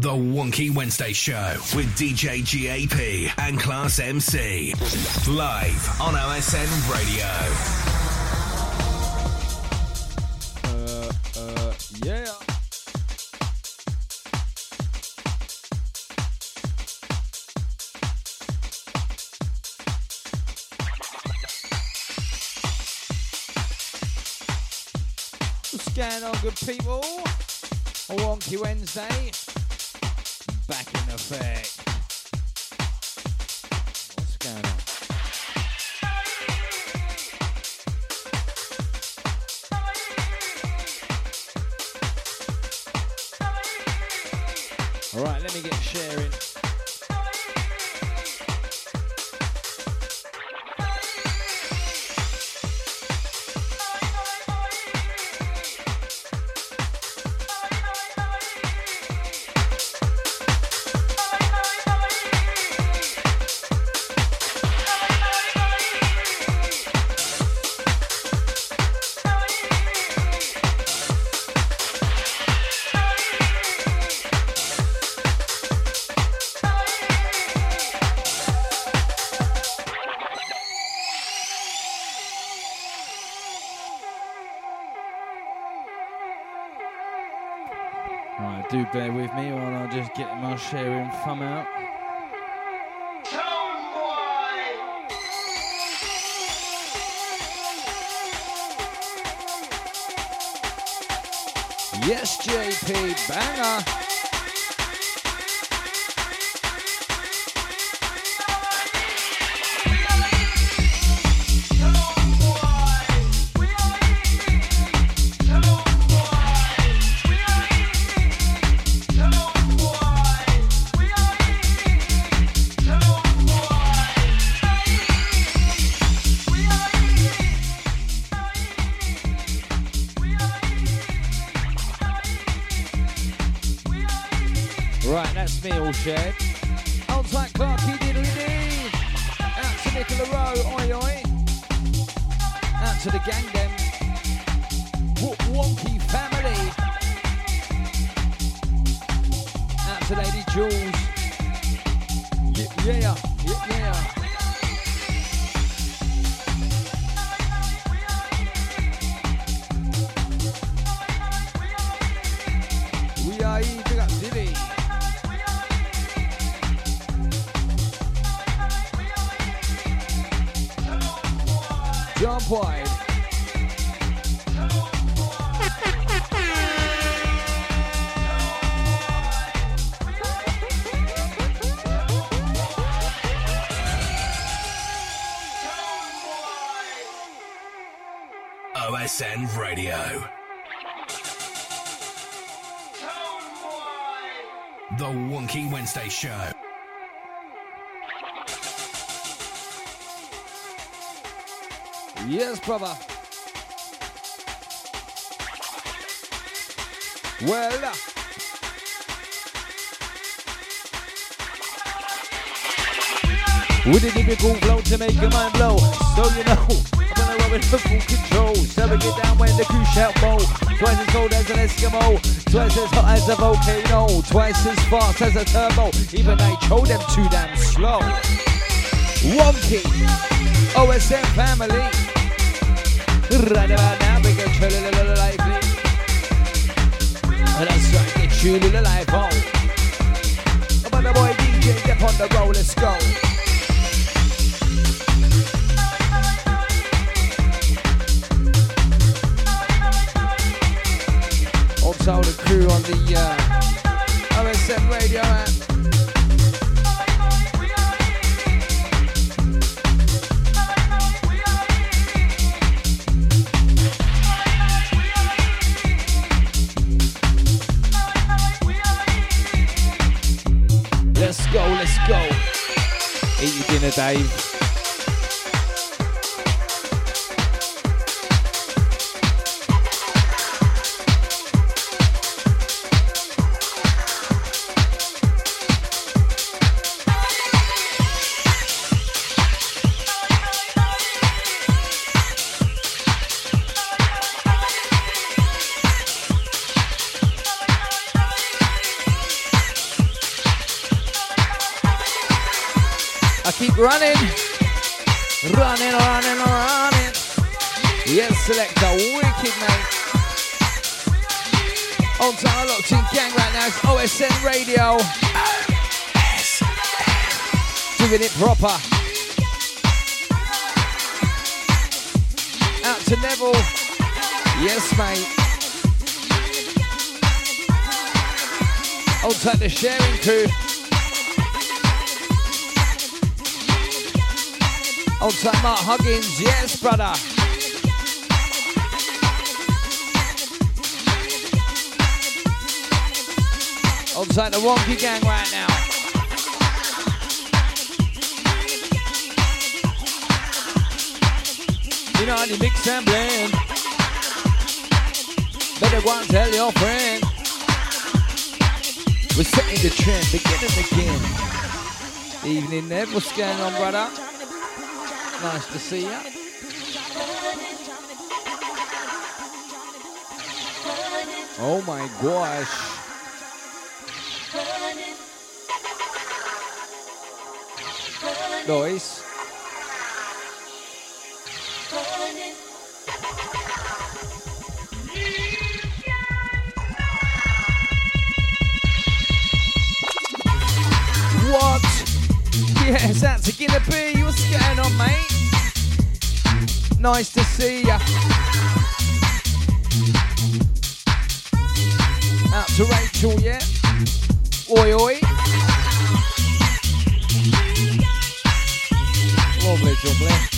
The Wonky Wednesday Show with DJ GAP and Class MC. Live on OSN Radio. Uh, uh, yeah. What's going on, good people? A wonky Wednesday. Effect. What's going on? All right, let me get sharing. Get my sharing thumb out. Yes, JP, banger. Wednesday Show. Yes, brother. Well, uh, with a typical flow to make your mind blow. So you know, I'm rub it for full control. We get down when the crew shout mo. Twice as cold as an Eskimo, twice as hot as a volcano, twice as fast as a turbo. Even I show them too damn slow. Wonky, OSN family. Right about now, we get chill a little lively. And that's right, get you a little live on. About the boy DJ, get on the roll, let's go. Also the crew on the uh, OSN radio app. Let's go, let's go. Eat your dinner, Dave. Out to Neville. Yes, mate. On time, the sharing crew. On time, Mark Huggins. Yes, brother. On the Wonky Gang right now. How to mix and blend. Better go and tell your friend. We're setting the trend, beginning again. Evening, Ned. What's going on, brother? Nice to see you. Oh my gosh. Dois. That's a Guinea. What's going on, mate? Nice to see ya. Out to Rachel, yeah? Oi, oi. Lovely, lovely.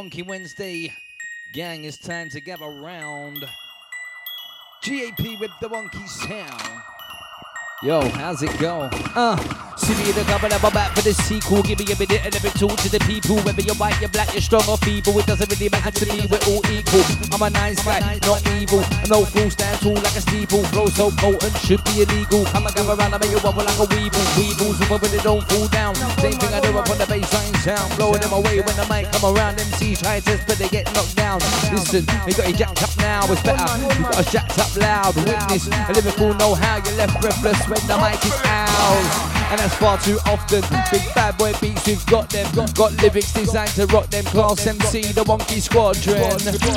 Wonky Wednesday. Gang, it's time to gather round. GAP with the wonky sound. Yo, how's it go? Uh. See me the cover of a back for the sequel. Give me a minute and let me talk to the people. Whether you're white, you're black, you're strong or feeble. It doesn't really matter to me, we're all equal. I'm a nice guy, not evil. No fool stand tall like a steeple. Flow so potent, should be illegal. I'm a gather around, I make you wobble like a weevil. Weevils, when they don't fall down. Same thing I do up on the baseline sound. Blowing them away when the mic come around. MC try test, but they get knocked down. Listen, you got your jacked up now, it's better. You got a jacked up loud. Witness a lyrical know how you left breathless when the mic is out and that's far too often. Big bad boy beats, we've got them. Got, lyrics designed to rock them. Class MC, the wonky squadron.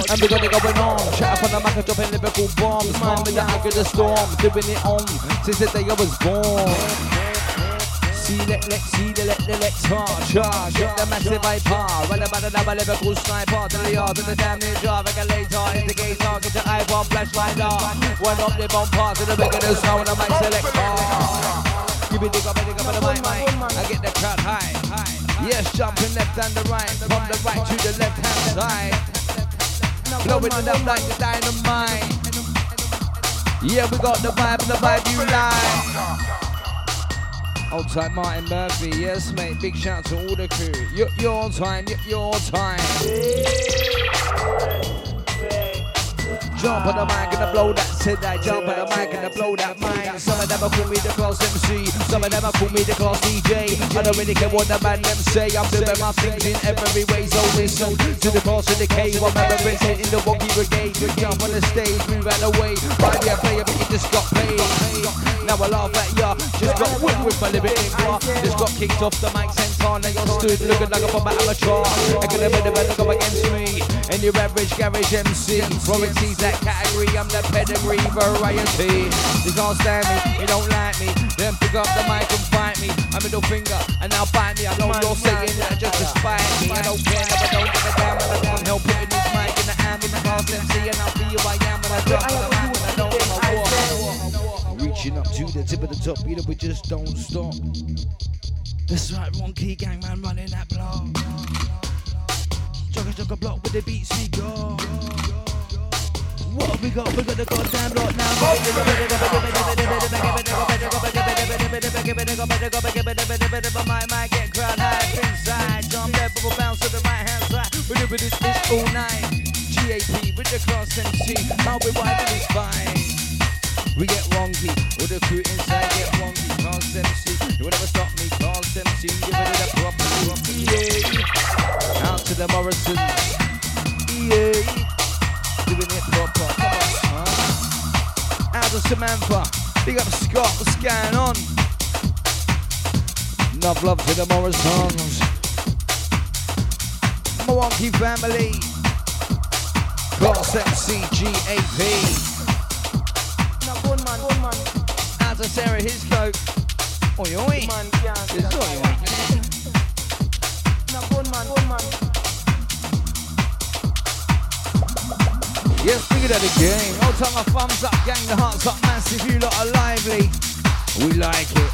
And we got it going on. Chat up on the mic, dropping lyrical bombs. Man with the eye of the storm, doing it on since the day I was born. See, let, let, see, the let, the let, charge, charge, get the massive iPod, run about another lyrical sniper to the yard, to the damn new jar, regulator, indicator, get your iPhone flashlight on, one up the bumper to the bigger snow and the mic selector. Me the go, the go, the mic, mic. I get the crowd high. Yes, jumping left and the right, from the right to the left hand side. Blowing it up like the dynamite. Yeah, we got the vibe, the vibe you like. Old time Martin Murphy, yes mate, big shout to all the crew. Your, your time, your time. Jump on the mic and I blow that I jump on the mic and I blow that mind. Some of them are call me the class MC, some of them are call me the class DJ. I don't really care what the man them say. I'm doing my things in every way, so listen to the class of the K. Member in the wonky brigade. Jump on the stage, move out the way. Might be a player, but you just got paid. Now I laugh at ya. Just got whipped with my in Just got kicked off the mic center. Now you're stood looking like I'm a bomb amateur. I could never, never go against me. And your average garage MC. From it that category, I'm the pedigree variety. You can't stand me, you don't like me. Then pick up the mic and fight me. I'm a middle finger, and now bite me. I know you're saying that just to spite me. I don't care, but I don't give a damn. And I can't help putting this mic in the hand of the class MC. And I'll be who I am, and I drop on the mic, and I don't give a walk. Reaching up to the tip of the top, you know, we just don't stop. That's right, one key gang man running that block. Jogger, jogger block with the beats we go. What we got? We got the goddamn lot now. My might get crowd high inside. Jump there, bubble bounce to the right hand side. We do this this all night. GAP with the class MC. How we winding is fine. We get wonky, all the crew inside get wonky. Class MC, you will never stop me. Class MC, give it a proper, proper. Yeah. Out to the Morrisons. Yeah doing it proper. Come on, huh? Out of Samantha. Big up Scott. What's going on? Enough love to the Morrisons. Milwaukee family. Class MCGAP. Now, good man, good man. Out to Sarah Hiscote. Oi, oi. Man, yeah. It's oi, oi. Now, good man, good man. Yes, bigger than the game. All time a thumbs up, gang, the hearts up massive. You lot are lively. We like it.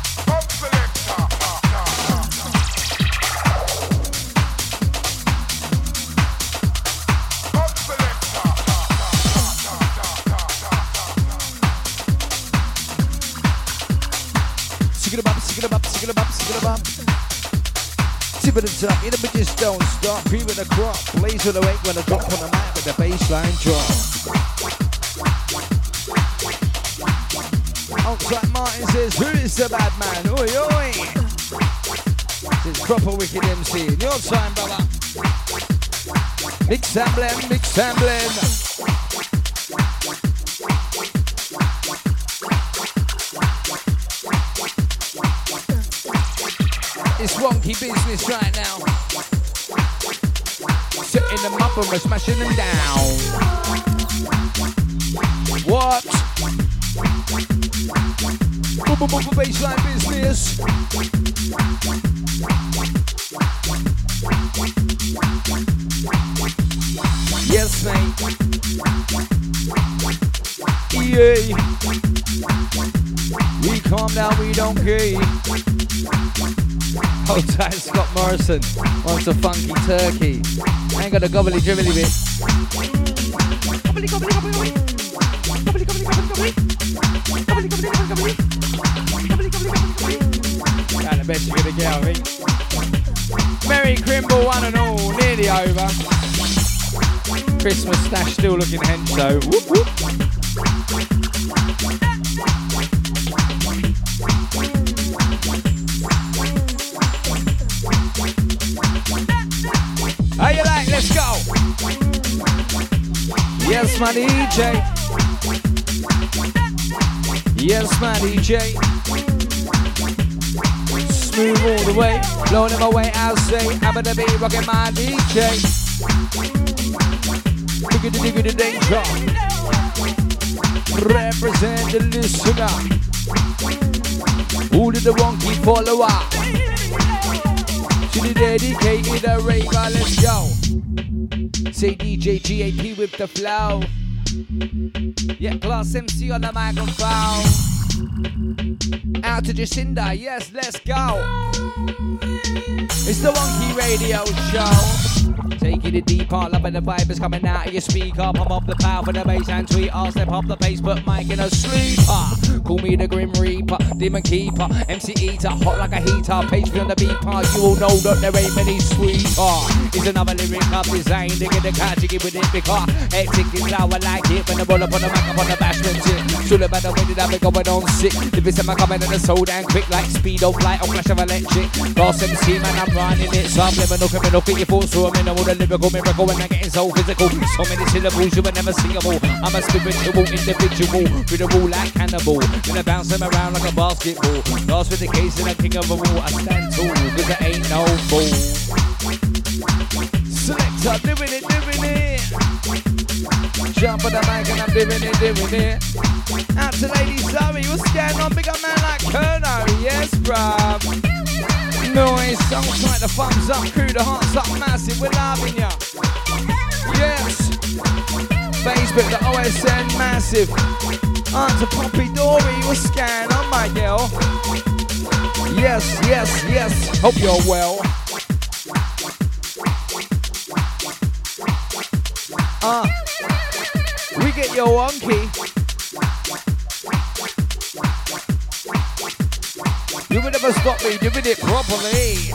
Sick it up, sick it up, sick it up, sick it up tip of the top, you know, but just don't stop. Cream the crop, blaze with the wake when I drop on the mic with the baseline drop. Oh, Outside Martin says, who is the bad man? Oi, oi. This proper wicked MC. Your time, brother. Mix and blend, mix and blend. It's wonky business right now. Setting them up and we're smashing them down. What? Baseline business. Yes, mate. Yeah. We calm down, we don't care. Hold tight, Scott Morrison wants a funky turkey. I ain't got a gobbly dribbly bit. Gobbly, gobbly, gobbly, gobbly. Gobbly, gobbly, gobbly, gobbly. Gobbly, gobbly, gobbly, gobbly. Gobbly, gobbly, gobbly, gobbly. That's the best you're gonna get, I think. Merry Crimble, one and all, nearly over. Christmas stash still looking hench though. Whoop, whoop. Yes, my DJ. Yes, my DJ. Smooth all the way, blowing him away. I'll say, I'm gonna be rocking my DJ. Digga the digga the danger. Represent the listener. Who did the wonky follower? To the dedicated raver, let's go. Say DJ GAP with the flow. Yeah, class MC on the microphone. Out to Jacinda, yes, let's go. It's the Wonky Radio Show. Taking it deep, up and the vibe is coming out of your speaker. Pump up the power for the bass and tweet. I'll step up the pace, put mic in a sleeper. Call me the Grim Reaper, Demon Keeper, MC Eater, hot like a heater. Page me on the beat part, you all know that there ain't many sweeter. It's another lyric up designed to get the car jiggy with it because hectic is how I like it. When I roll up on the mic, up on the bashment shit. Should have better way that I've been going on sick. The bits of my coming in the so damn quick like speed of light or flash of electric. Lost MC man, I'm running it. Subliminal, criminal, get your thoughts through a minimal, the lyrical miracle when I'm getting so physical. So many syllables, you were never singable. I'm a spiritual individual, with a rule like cannibal. Gonna bounce them around like a basketball. Lost with the case and a king of a wall. I stand tall, cause there ain't no fool. Selector, doing it, doing it. Jump on the mic and I'm doing it, doing it. Out to Lady Zoe, what's going on? Big up man like Kerno, yes, bruv. Noise, songs like the thumbs up, crew, the hearts up, massive, we're loving ya. Yes. Facebook, the OSN, massive. Aunt to Poppy Dory, what's going on, my girl? Yes, yes, yes. Hope you're well. Ah, uh, we get your wonky. You will never stop me doing it properly.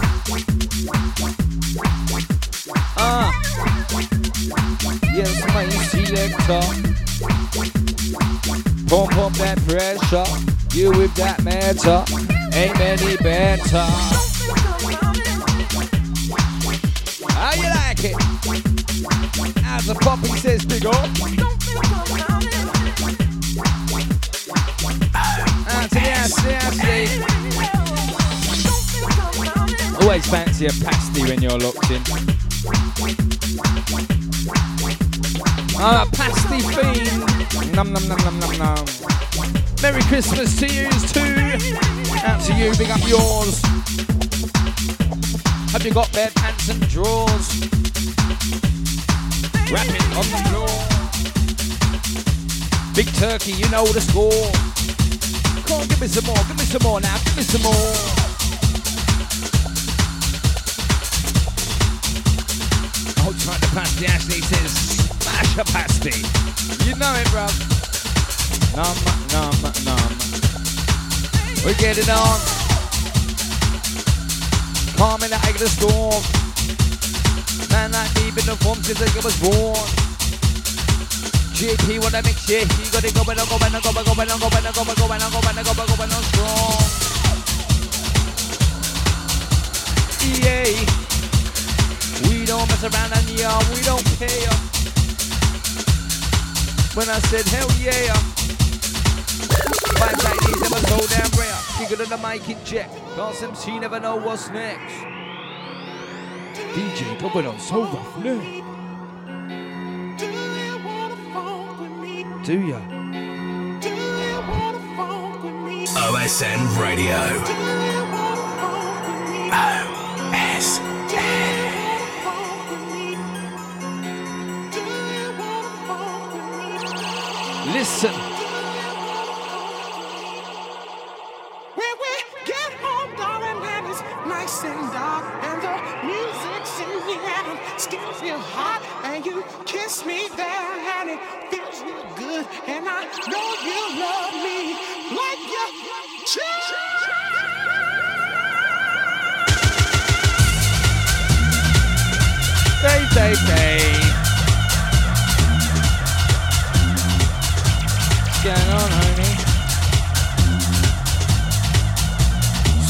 Ah, yes, my selector. Pump up that pressure. You with that matter. Ain't many better. How you like it? As the poppy says, big up. Anthony, Ashley, Ashley. Always fancy a pasty when you're locked in. I'm pasty fiend. Num num num num num num. Merry Christmas to you too. Out to you, big up yours. Have you got bare pants and drawers? Rapping on the floor. Big turkey, you know the score. Come on, give me some more, give me some more now, give me some more. Tight the pasty, smash pasty. You know it, bruv. Num, num, num. We get it on. The storm. Man, like deep in the form since I was born. GP, wanna mix it. You got it going on, going on, going on, going on, going on, going on, going on, going on, going on, going on, strong. EA. We don't mess around and yeah, we don't care. When I said hell yeah. Vibes like these never so damn rare. Bigger than the mic in check. Cause she never know what's next. DJ going on so roughly. Do ya? OSN Radio. Listen. When we get home, darling, and it's nice and dark, and the music's in the air, still feel hot, and you kiss me there, and it feels real good, and I know you love me like you should. Dave, Dave, Dave.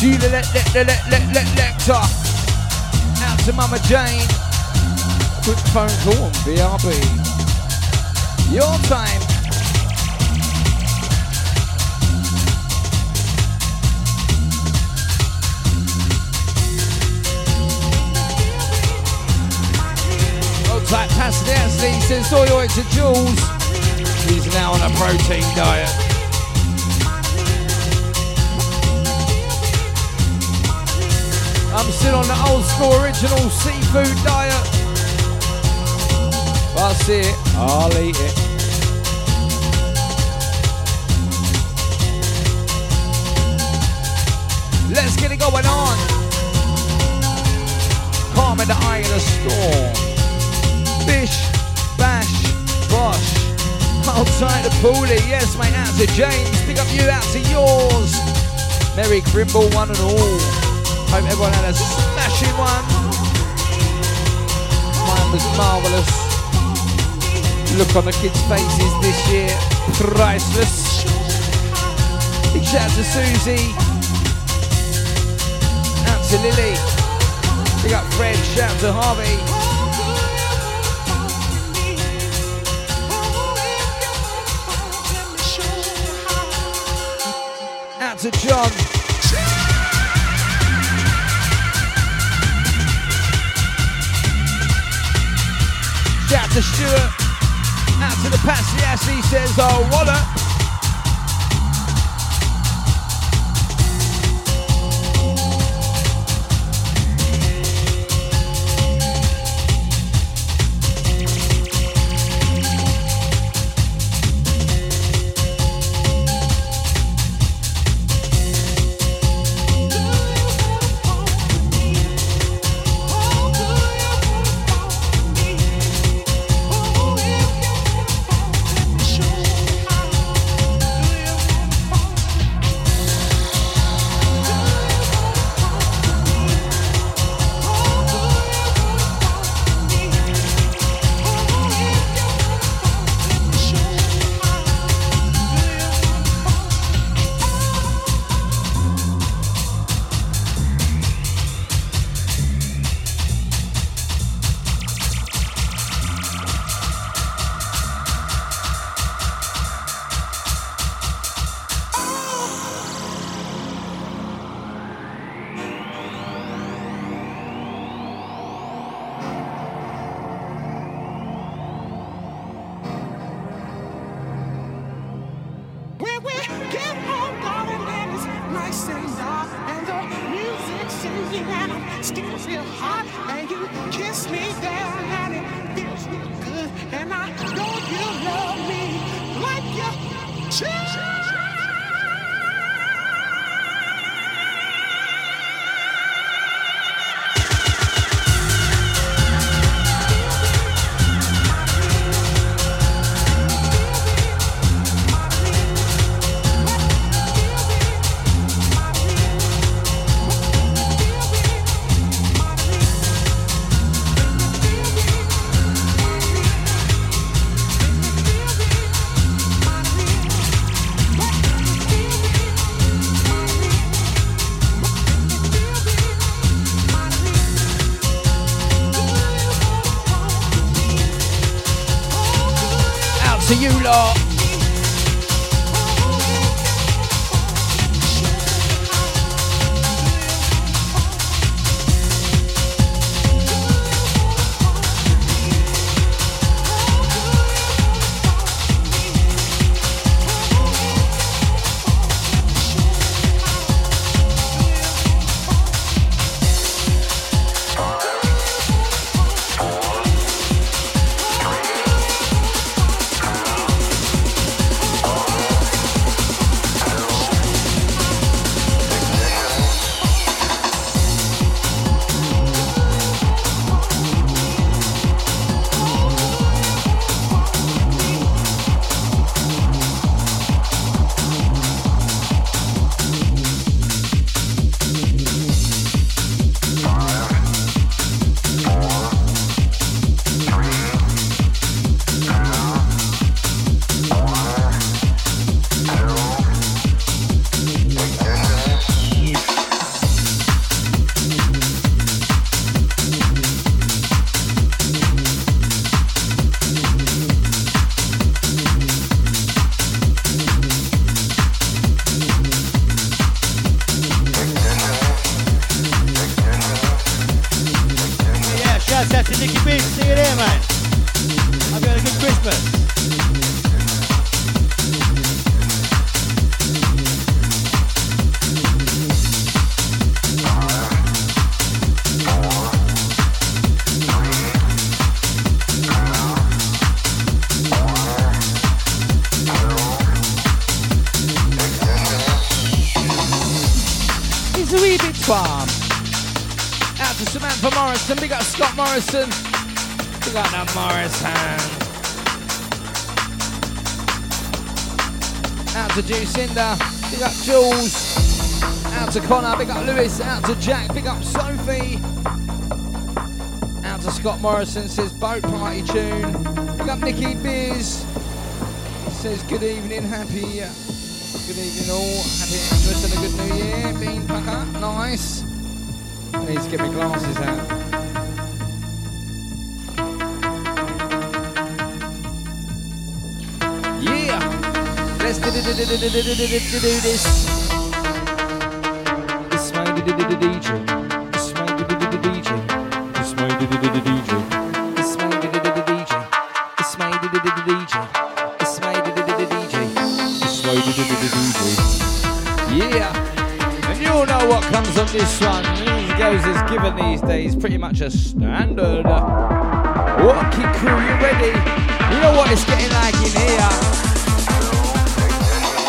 See the let let let let let lector. Out to Mama Jane. Quick phone call on BRB. Your time. Old type Pastor Ashley says your way to Jules. He's now on a protein diet. I'm still on the old school original seafood diet. I see it, I'll eat it. Let's get it going on. Calm in the eye of the storm. Bish, bash, bosh. Outside the poolie, yes, mate, out to James. Pick up you, out to yours. Merry Grimble, one and all. Hope everyone had a smashing one. Mine was marvellous. Look on the kids' faces this year, priceless. Big shout out to Susie. Out to Lily. Big up Fred, shout out to Harvey. Out to John. To Stuart. Out to the Patsy as he says, oh, what. Morrison, big up that Morrison. To Jacinda, big up Jules. Out to Connor, big up Lewis. Out to Jack, big up Sophie. Out to Scott Morrison, says boat party tune. Big up Nikki Beers, Says good evening, happy uh, Good evening all. Happy Christmas and a good new year. Bean pucker, nice. I need to get my glasses out. Let's do this. DJ. It's my DJ. Yeah. And you all know what comes on this one. These girls is given these days pretty much a standard. Walkie crew, you ready? You know what it's getting like in here.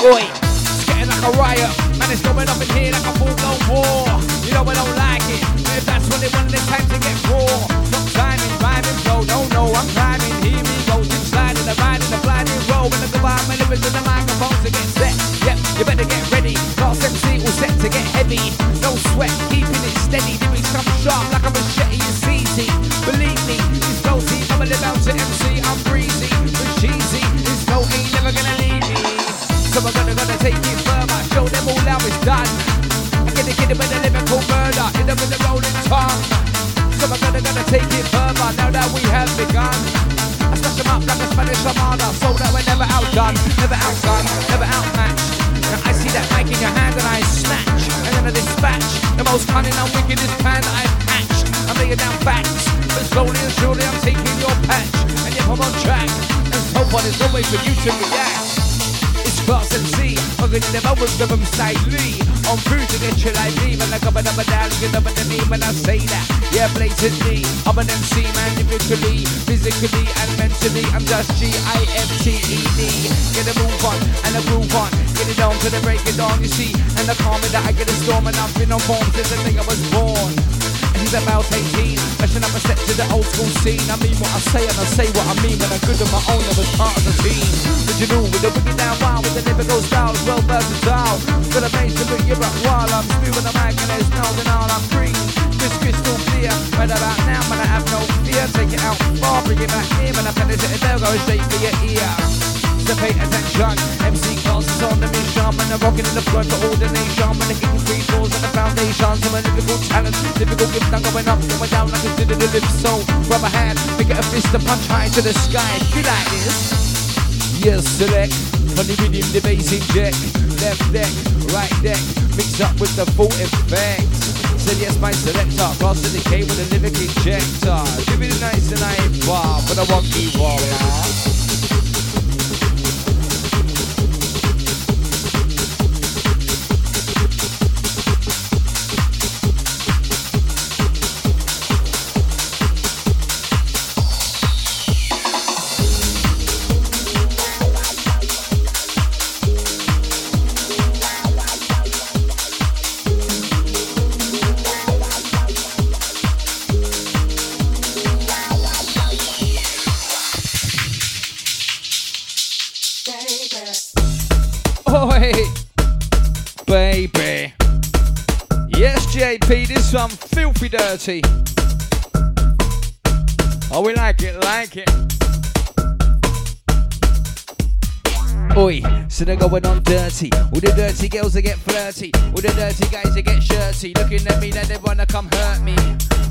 Oi, it's getting like a riot. Man, it's going up in here like a full-blown war. You know I don't like it. But if that's what they want, it's time to get raw. Some timing, rhyming, flow. Don't know I'm climbing. Here we go. Sliding, the riding, the blinding roll. When I go by my lyrics in the microphone to get set. Yep, you better get ready. Class MC all set to get heavy. No sweat, keeping it steady. Lyrics come sharp like a machete. It's easy. Believe me, it's no team. I'm a out to MC. I'm breezy, but cheesy. It's no ain't never gonna leave me. So I'm gonna, gonna take it further. Show them all how it's done. I get get it with a lyrical murder. In the with the rolling tongue. So I'm gonna, gonna take it further. Now that we have begun. I smash them up like a Spanish armada So that we're never outdone, never outgunned, never outmatched Now I see that mic in your hand and I snatch And then I dispatch the most cunning and wickedest plan I've hatched I'm laying down facts, but slowly and surely I'm taking your patch And yep, I'm on track, and so far there's no way for you to react Class MC, fucking in the moment, rhythm slightly. On through to get you like me, when I come and up and down, you know what I mean when I say that. Yeah, blatantly, I'm an MC man, lyrically, physically, and mentally. I'm just G-I-F-T-E-D. Get a move on, and a groove on. Get it on to the break it on, you see. And the calm that I get a storm, and I've been on form since the day I was born. And he's about 18, mashing up a step to the old school scene. I mean what I say, and I say what I mean when I'm good on my own, I was part of the team. Original with the wicked down wild the lyrical style is well versatile. Got a bass to put you up while I'm on the mic and there's no denial I'm free. Just crystal clear. Right about now, man, I have no fear. Take it out far, bring it back here. When I penetrate it, they'll go straight for your ear. So pay attention, MC is on the mission And I'm rocking in the front for all the nation Man, the king three floors and the foundation. So my lyrical talent, typical gift I'm going up, going down like a did the lip So grab a hand, make it a fist and punch high to the sky. Feel like this. Yes, select. On the rhythm, the bass inject. Left deck, right deck, mix up with the full effect. Said yes, my selector, cross the decay with a lyric injector. Uh, give it a nice and I bar, but I won't be filthy dirty. Oh, we like it, like it. Oi, so they're going on dirty. All the dirty girls that get flirty. All the dirty guys that get shirty. Looking at me like they wanna come hurt me.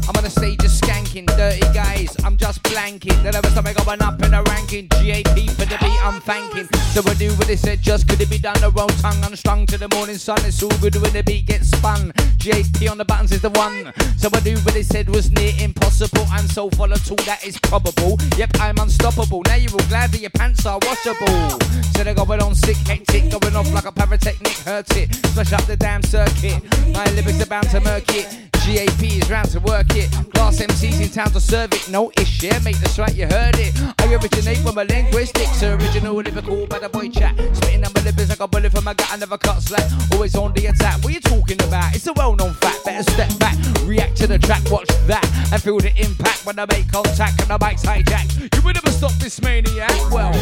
I'm on the stage just skanking, dirty guys, I'm just blanking. The never stop me going up in the ranking. GAP for the beat, I'm thanking. So I do what they said, just could it be done? The wrong tongue unstrung to the morning sun. It's all good when the beat gets spun. GAP on the buttons is the one. So I do what they said was near impossible. And so volatile that is probable. Yep, I'm unstoppable. Now you're all glad that your pants are washable. So going on sick, hectic, going off like a pyrotechnic, hurt it. Smash up the damn circuit. My lyrics are bound to murk it. GAP is round to work it. Class MCs in town to serve it. No issue, make the right, you heard it. I originate from a linguistics, original lyrical by the boy chat. Spitting on my lips like a bullet from my gut, I never cut slack. Always on the attack. What you talking about? It's a well known fact. Better step back, react to the track, watch that, and feel the impact when I make contact and the mic's hijacked. You will never stop this maniac. Well,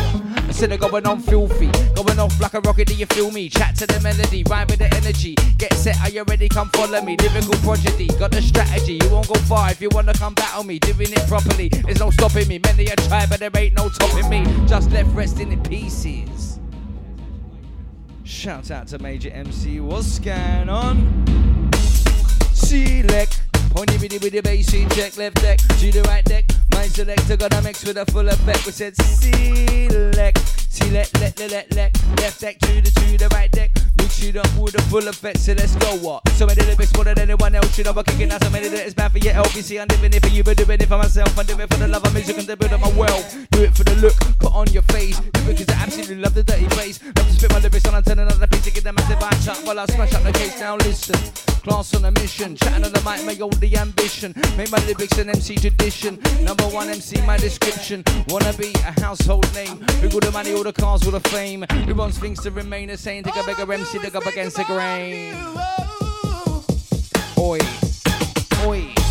I said I'm going on filthy, going off like a rocket. Do you feel me? Chat to the melody, rhyme with the energy. Get set, are you ready? Come follow me. Lyrical prodigy, got the strategy. You won't go far if you wanna come battle me. Doing it properly, there's no stopping me. Many a try, but there ain't no topping me. Just left resting in pieces. Shout out to Major MC. What's going on? Select. Pointy bitty with the bass in check left deck to the right deck. My selector gonna mix with a full effect. We said select, select, let, let, let, let. Left deck to the to the right deck. Mix it up with a full effect. So let's go what? So many lyrics more than anyone else. You know I'm kicking out so many that it's bad for your LBC. I'm doing it for you, but doing it for myself. I'm doing it for the love of music and to build up my wealth. Do it for the look, put on your face. Because I absolutely love the dirty bass. Love to spit my lyrics on and turn another piece to get the massive eye shot while I smash up the case. Now listen, class on a mission, chatting on the mic, make all the ambition. Make my lyrics an MC tradition. Number one MC, my description. Wanna be a household name. Who got the money, all the cars, all the fame. Who wants things to remain the same? Take a bigger MC, look up against the grain. Oi, oi.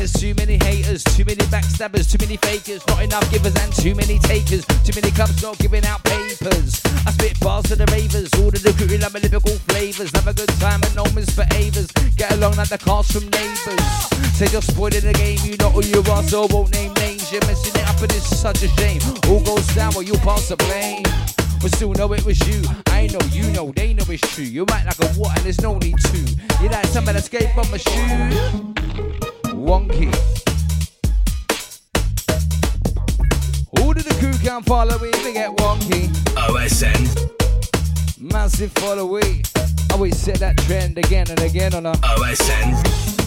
Too many haters, too many backstabbers, too many fakers, not enough givers and too many takers. Too many clubs not giving out papers. I spit bars to the ravers, all the crew like my lyrical flavors. Have a good time and no misbehaviors. Get along like the cars from neighbors. Say you're spoiling the game, you know who you are, so won't name names. You're messing it up and it's such a shame. All goes down while you pass the blame. But still know it was you. I know you know, they know it's true. You act like a what and there's no need to. You like somebody escape from a shoe wonky. Who did the crew can follow me to get wonky? OSN. Massive follow me. I always set that trend again and again on a OSN.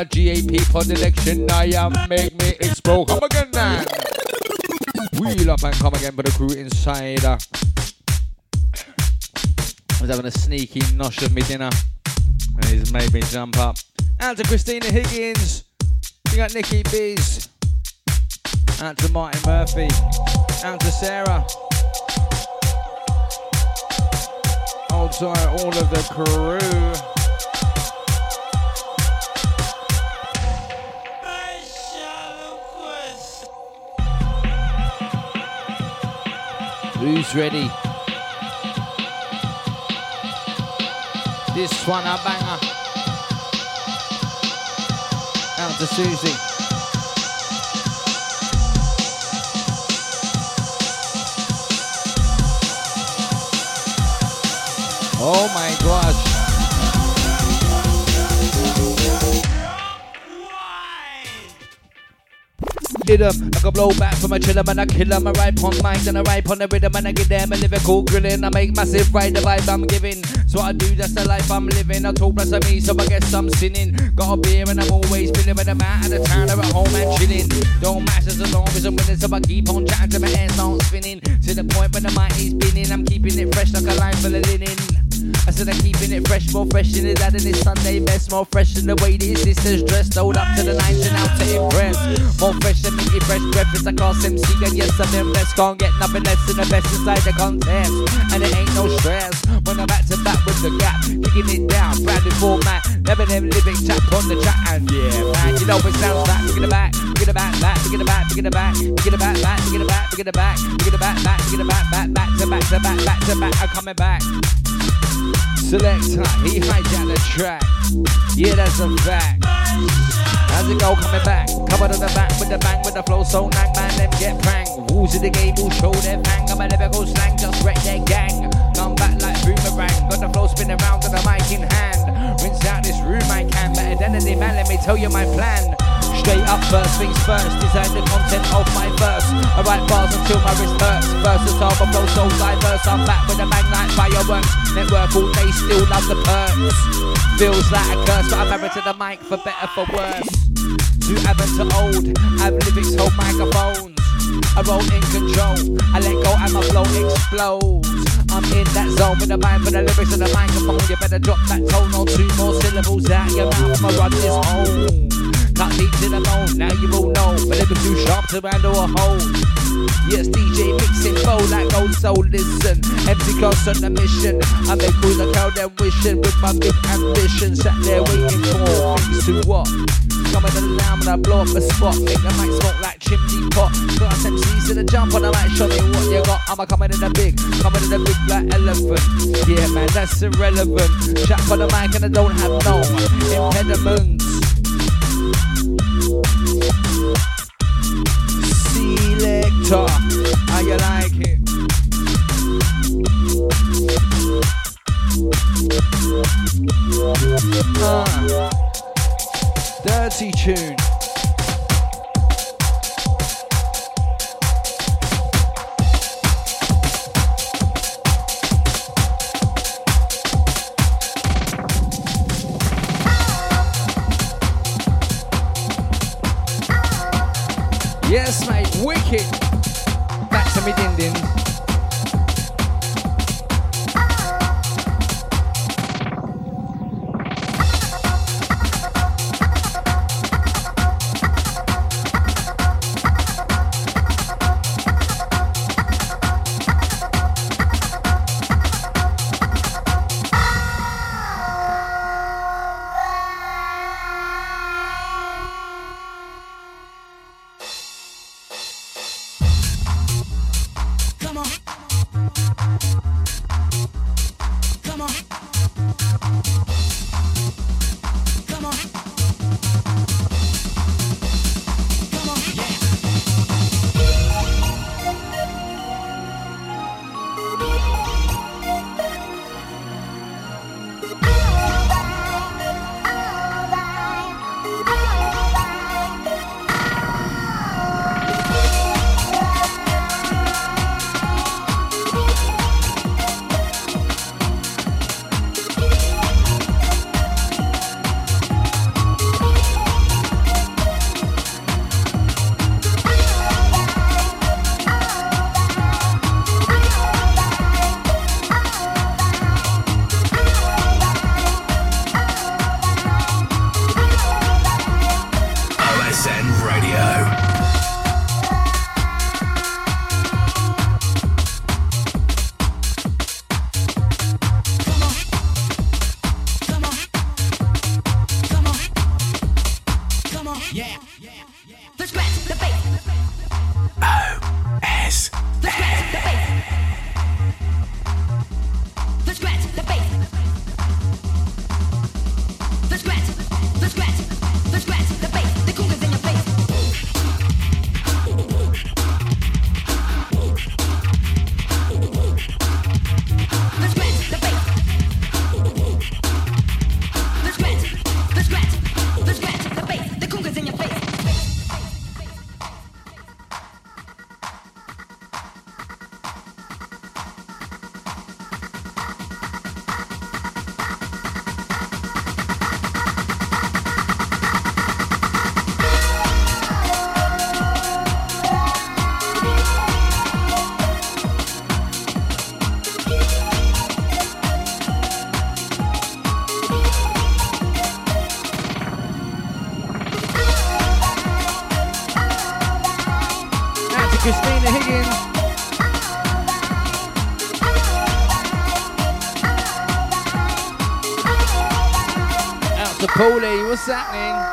My GAP for the election. I am make me explode. Come again now. Wheel up and come again for the crew inside. I was having a sneaky nosh of me dinner and he's made me jump up. Out to Christina Higgins. We got Nikki Biz. Out to Martin Murphy. Out to Sarah. Out to all of the crew. Who's ready? This one a banger. Out to Susie. Oh my gosh. I can blow back from a chiller, man. I kill them. I ride on mics and I ride on the rhythm, and I get them a lyrical grilling. I make massive ride the vibe I'm giving. So I do, that's the life I'm living. I talk less of me, so I guess I'm sinning. Got a beer and I'm always feeling when I'm out of the town or at home and chilling. Don't matter as long as I'm winning, so I keep on chatting till my hair starts spinning. To the point when the mic is spinning, I'm keeping it fresh like a line full of linen. I said I'm keeping it fresh, more fresh than it had in this Sunday best. More fresh than the way these sisters dressed. Hold up to the nines and out to impress. More fresh than me, fresh breath. It's a class MC, and yes, I'm in blessed. Can't get nothing less than the best inside the contest. And it ain't no stress. When I'm back to back with the gap, kicking it down, branded format. Never them living tap on the chat, and yeah, man, you know it sounds like. Look at the back, look at the back, back, look at the back, look at the back, look at the back, back, look at back, look at back, look at back, back, look at back, back, back to back to back, back to back. I'm coming back. Selector, he hijacked the track. Yeah, that's a fact. How's it go coming back? Cover to the back with the bang with the flow so nang man them get pranked. Rules of the game will show their bang. I'm a lyrical slang, just wreck their gang. Come back like boomerang. Got the flow spinning around with the mic in hand. Rinse out this room I can. Better than any man, let me tell you my plan. Straight up, first things first. Design the content of my verse. I write bars until my wrist hurts. Versatile, but flow so diverse. I'm back with a bang like fireworks. Network all day, still love the perks. Feels like a curse, but I'm married to the mic for better, for worse. Too avid to old, have lyrics, hold microphones. I roll in control, I let go and my flow explodes. I'm in that zone with the mind for the lyrics and the microphone. You better drop that tone or two more syllables out your mouth. I'ma run this home. To the bone, now you all know. But it's too sharp to handle a hole. Yes, DJ mixing bowl like old soul. Listen, empty cross on the mission. I make cool the crowd and wishing with my big ambition. Sat there waiting for things to what? Coming to the lamb and I blow up a spot. Make the mic smoke like chimney pot. Class MCs to the jump on the mic, show me what you got. I'm a coming in the big, coming in the big black elephant. Yeah, man, that's irrelevant. Chat for the mic and I don't have no impediments. Selector, how you like it? Uh, dirty tune. Yes, mate, Back to me din din. What's happening?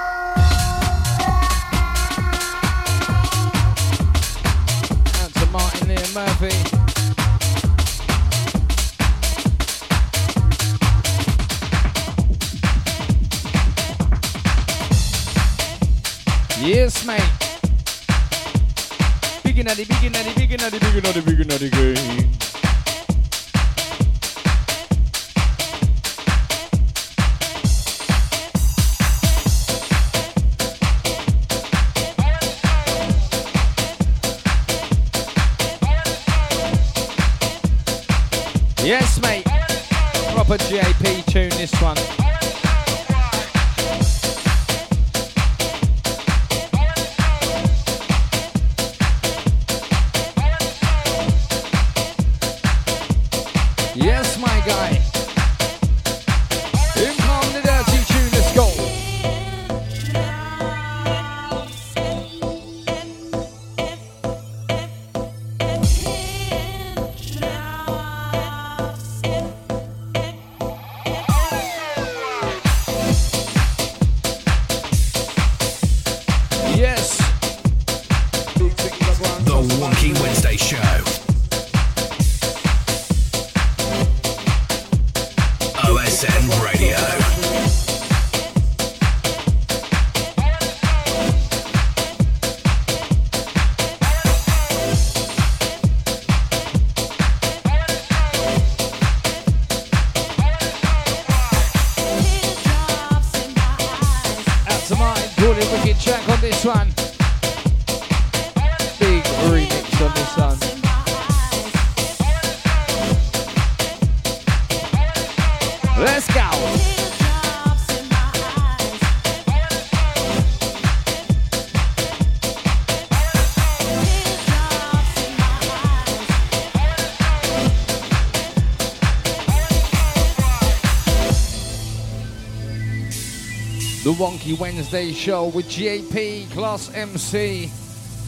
Wonky Wednesday show with JP Class MC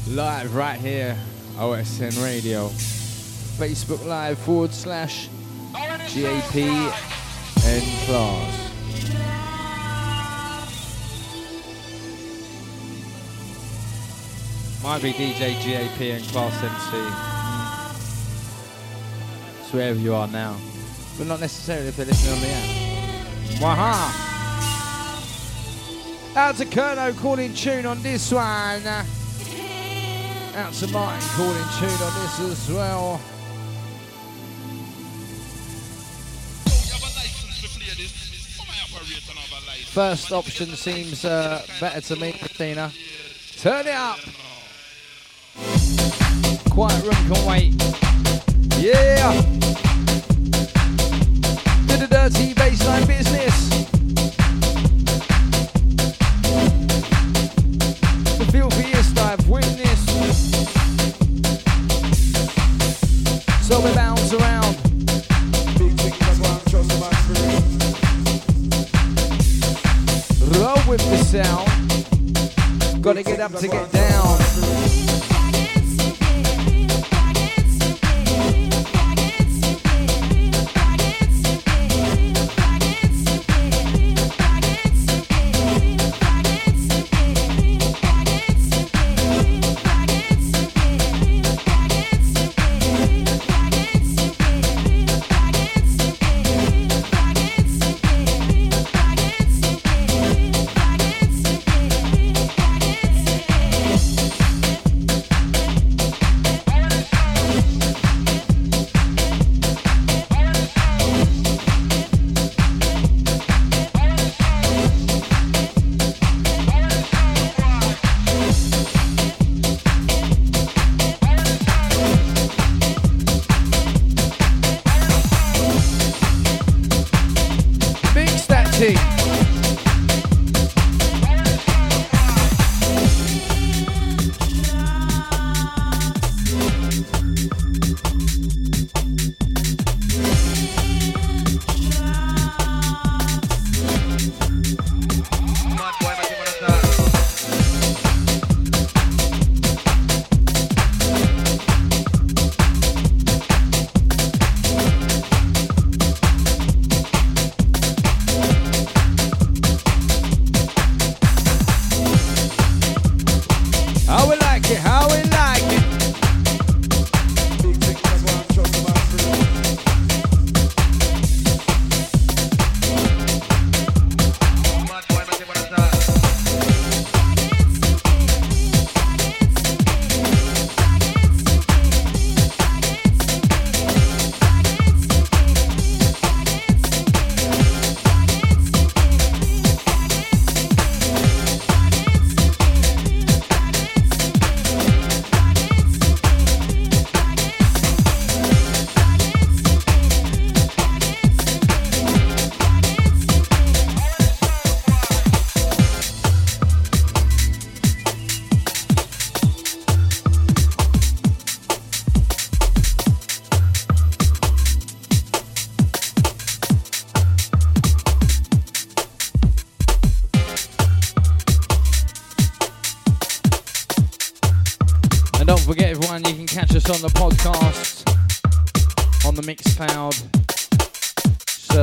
live right here, OSN Radio. Facebook Live forward slash JP and Class. Might be DJ GAP and Class MC. It's wherever you are now. But not necessarily if they're listening on the app. Waha! Out to Kerno calling tune on this one. Out to Martin calling tune on this as well. First option seems uh, better to me, Christina. Turn it up. Quiet room can wait. Yeah. Do the dirty baseline business. Gotta get up to get down.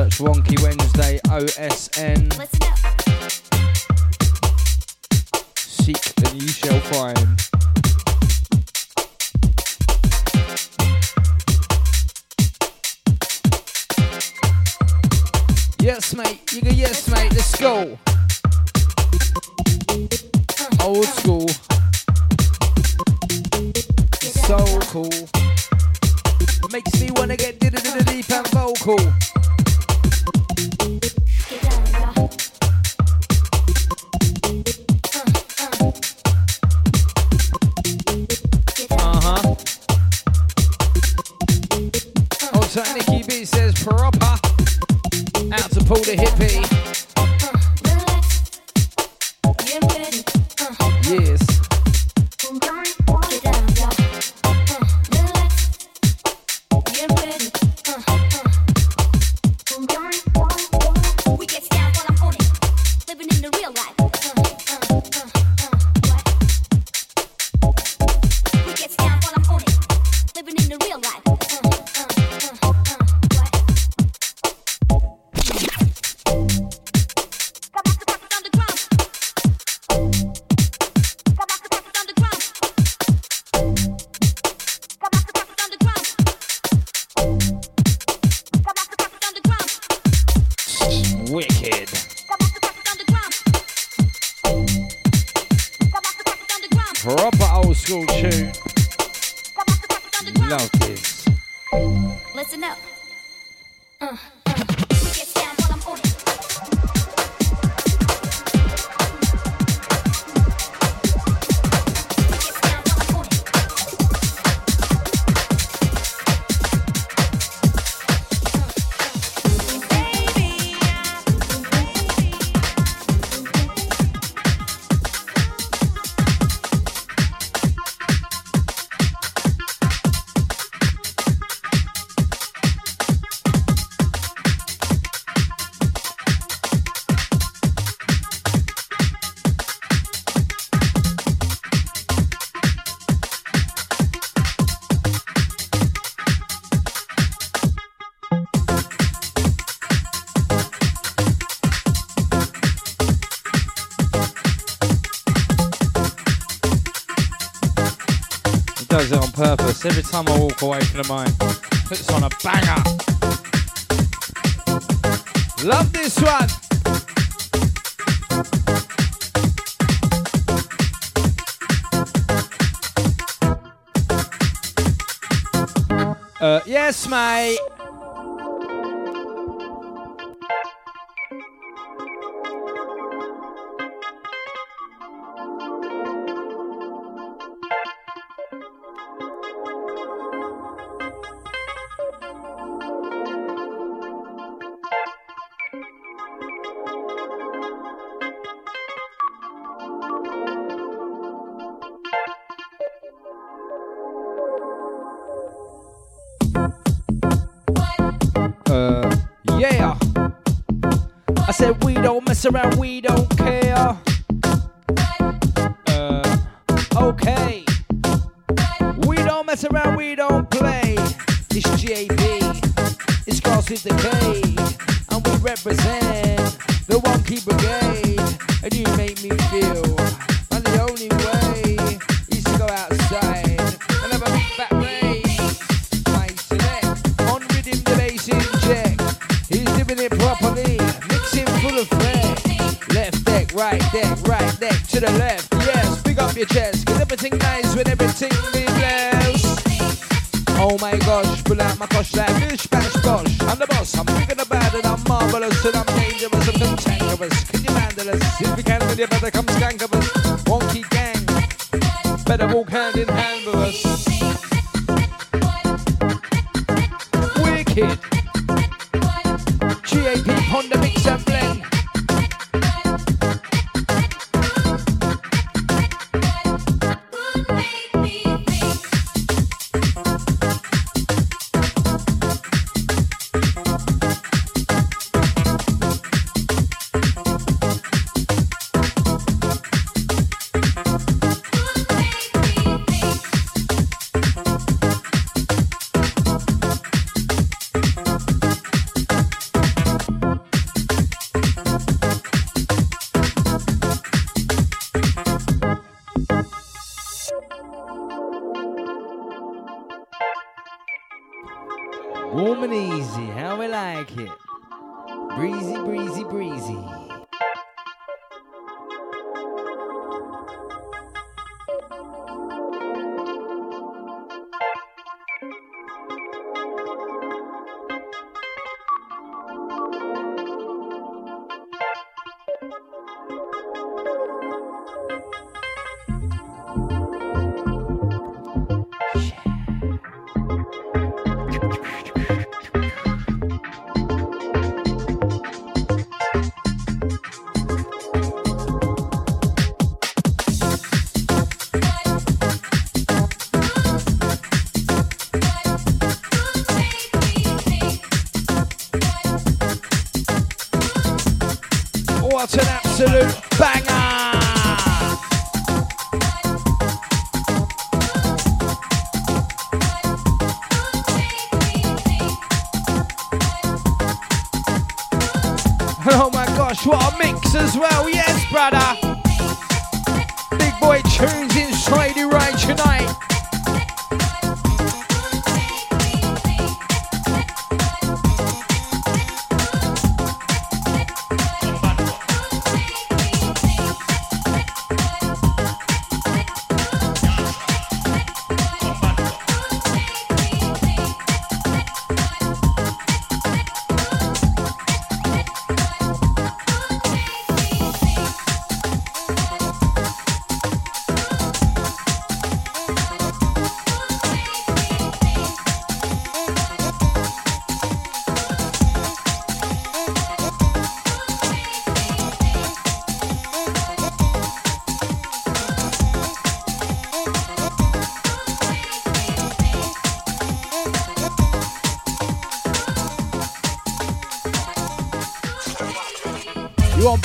search Wonky Wednesday OSN. Seek and you shall find. Yes, mate. You go, yes, mate. Let's go. Old school. So cool. Makes me wanna get diddy deep and vocal. breakaway of mine. Puts on a banger. Love this one. Uh, yes, mate. around, we don't care. Uh, okay. We don't mess around, we don't play. This JB is It's the K. and we represent. Monday, but there comes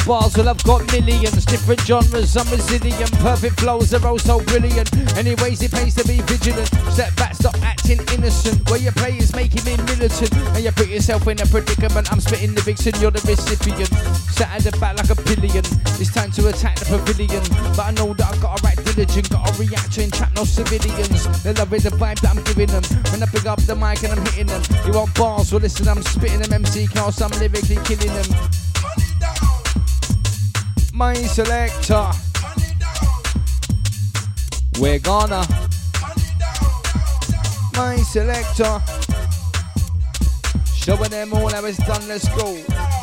bars, well I've got millions Different genres, I'm resilient Perfect flows are all so brilliant. Anyways, it pays to be vigilant. Step back, stop acting innocent. Where your play is making me militant. And you put yourself in a predicament. I'm spitting lyrics and you're the recipient. Sat at the back like a pillion. It's time to attack the pavilion. But I know that I gotta act diligent. Gotta react to entrap no civilians. They're loving the vibe that I'm giving them. When I pick up the mic and I'm hitting them. You want bars, well listen, I'm spitting them. MC cars, I'm lyrically killing them my selector. We're gonna. My selector. Showing them all how it's done, let's go.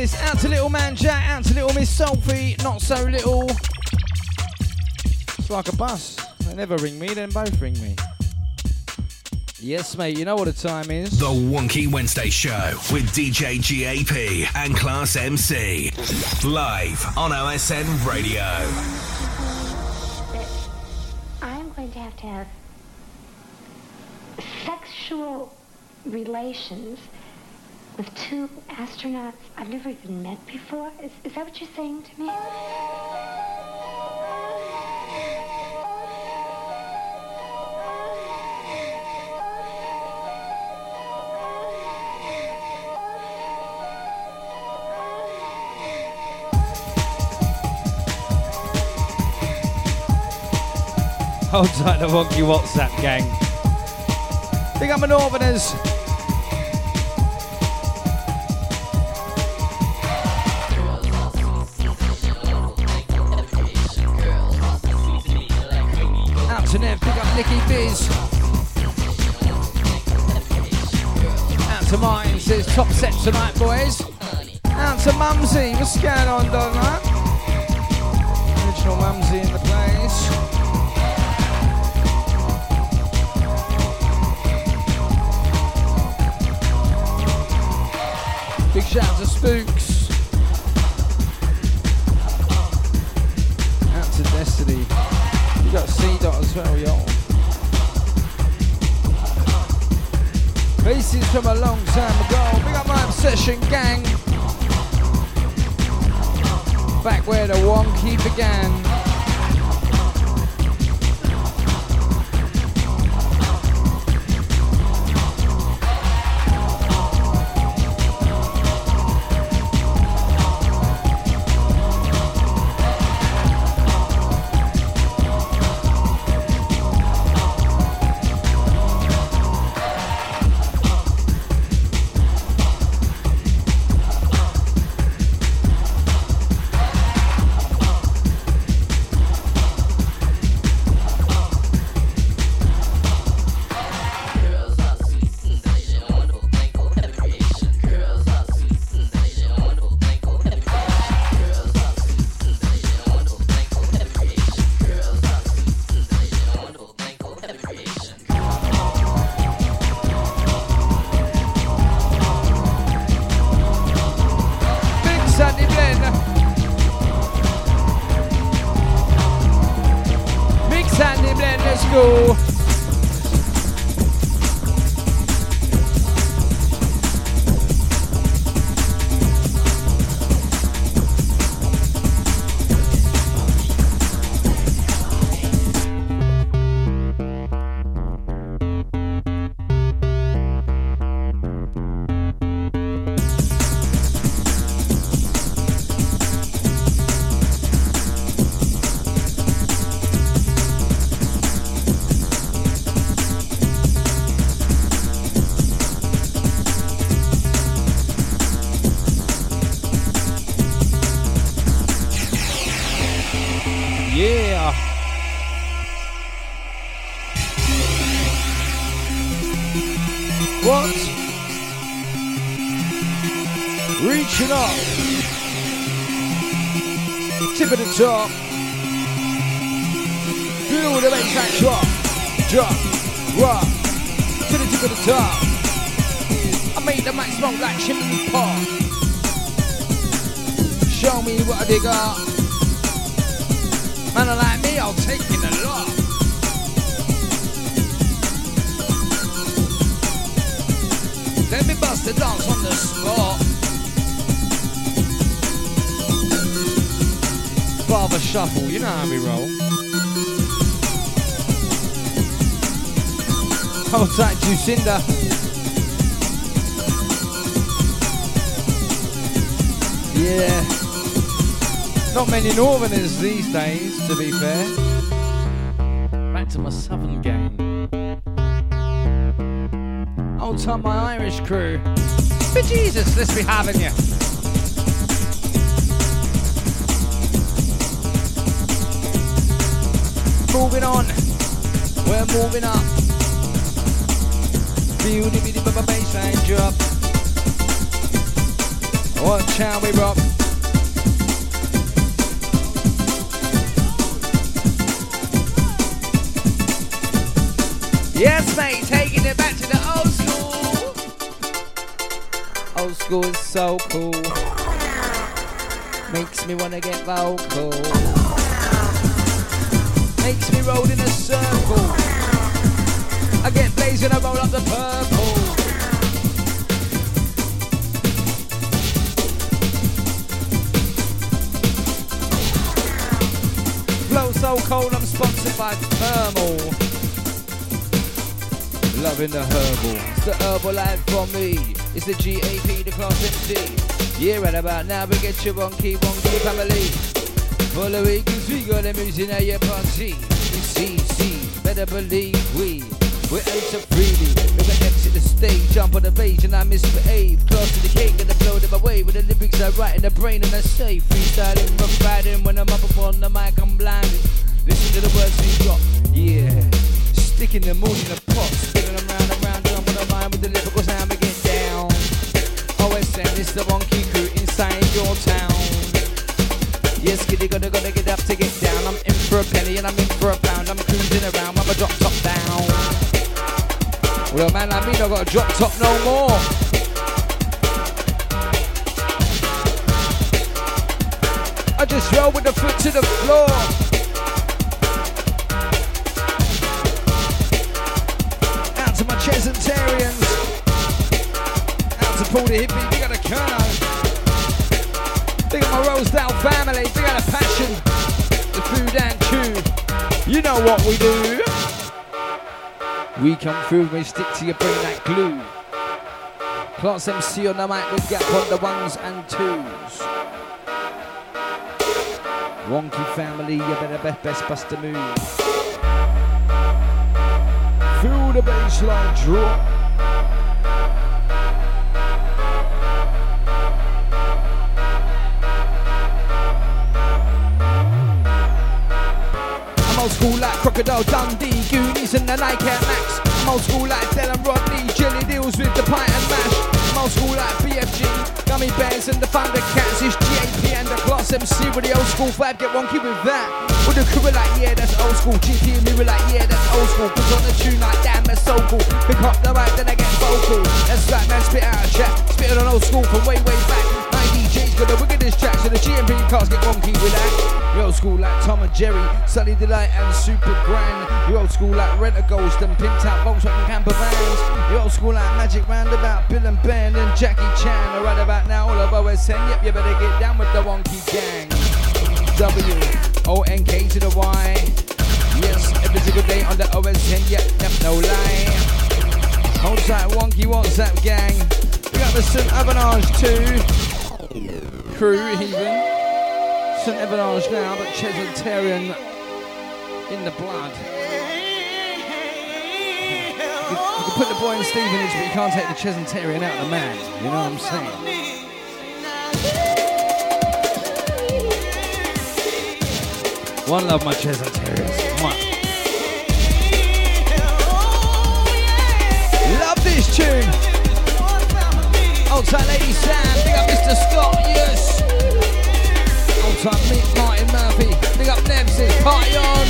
Business. Out to little man Jack, out to little Miss Sophie, not so little. It's like a bus. They never ring me, then both ring me. Yes, mate, you know what the time is. The Wonky Wednesday Show with DJ GAP and Class MC. Live on OSN Radio. I'm going to have to have sexual relations with two astronauts I've never even met before? Is, is that what you're saying to me? Hold tight, the wonky WhatsApp gang. Big up my Northerners. Nicky Biz. Out to mine, says top set tonight, boys. Out to Mumsy, what's going on, Donna? Original Mumsy in the place. Big shout out to Spooks. From a long time ago. Big up my obsession gang. Back where the wonky began. Reaching up. Tip of the top. Feel the bass track drop. Drop. Rock. To the tip of the top. I made the mic smoke like chimney pot. Show me what they got. Man like me, I'll take it a lot. Let me bust the dance on the spot. Father Shuffle, you know how we roll. Hold tight, Jucinda. Yeah. Not many Northerners these days, to be fair. Back to my Southern gang. Old time my Irish crew. But Jesus, let's be having you. Moving on. We're moving up. Beauty, beauty, bassline drop. Watch how we rock. Yes, mate, taking it back to the old school. Old school is so cool. Makes me wanna get vocal. Makes me roll in a circle. I get blazing, I roll up the purple. Flow so cold, I'm sponsored by Thermal loving the herbal. It's the herbal life for me. It's the GAP, the class MC. Yeah, right about now, we get you on, your wonky, wonky family. Follow it, cause we got them using at your party. See, see, better believe we. We enter freely, we can exit the stage, jump on the page and I misbehave. Close to the cake and I blow them away with the lyrics I write in the brain and I say. Freestyling, rough riding, when I'm up upon the mic I'm blinded. Listen to the words we got, yeah. Sticking them all in the pot, spinning them round and round, jumping the line with the lyrical sound, we get down. OSN is the wonky crew inside your town. Yes, kiddy, gotta, gotta get up to get down. I'm in for a penny and I'm in for a pound. I'm cruising around, I'm a drop top down. Well, man, I mean, I got a drop top no more. I just roll with the foot to the floor. Out to my Chesentarians. Out to Paul the Hippie, big up the Kerno. Big up my Rosedale family, You know what we do. We come through we stick to your brain like glue. Class MC on the mic with gap on the ones and twos. Wonky family, you better best, best bust a move. Feel the bassline drop. Crocodile Dundee, Goonies and the Nike Max. I'm old school like Dylan Rodney, Jelly deals with the pint and mash old school like BFG, Gummy Bears and the Thundercats. It's GAP and the Class MC with the old school vibe. Get wonky with that. With the crew like, yeah, that's old school. GP and me were like, yeah, that's old school. Cause on the tune like, damn, that's so cool. Pick up the mic, then I get vocal. That's right, man, spit out a chat. Spit on old school from way, way back. Got the wickedest tracks, so the GMP cars get wonky with that. Old school like Tom and Jerry, Sunny Delight and Supergran. The old school like Rentaghost and Pimped Out Volkswagen Camper Vans. Old school like Magic Roundabout, Bill and Ben and Jackie Chan. Right about now, all of OSN. Yep, you better get down with the wonky gang. W O N K to the Y. Yes, every single day on the OSN. Yep, yep, no lie. Hold tight, wonky WhatsApp gang. We got the Stevenage too crew even. Stevenage now, but Chesentarian in the blood. You, you can put the boy in Stevenage, but you can't take the Chesentarian out of the man. You know what I'm saying? One love, my Chesentarians. One. Love this tune. Old time Lady Sam, big up Mr. Scott, yes. Old time Mick Martin Murphy, big up Nevsy, party on.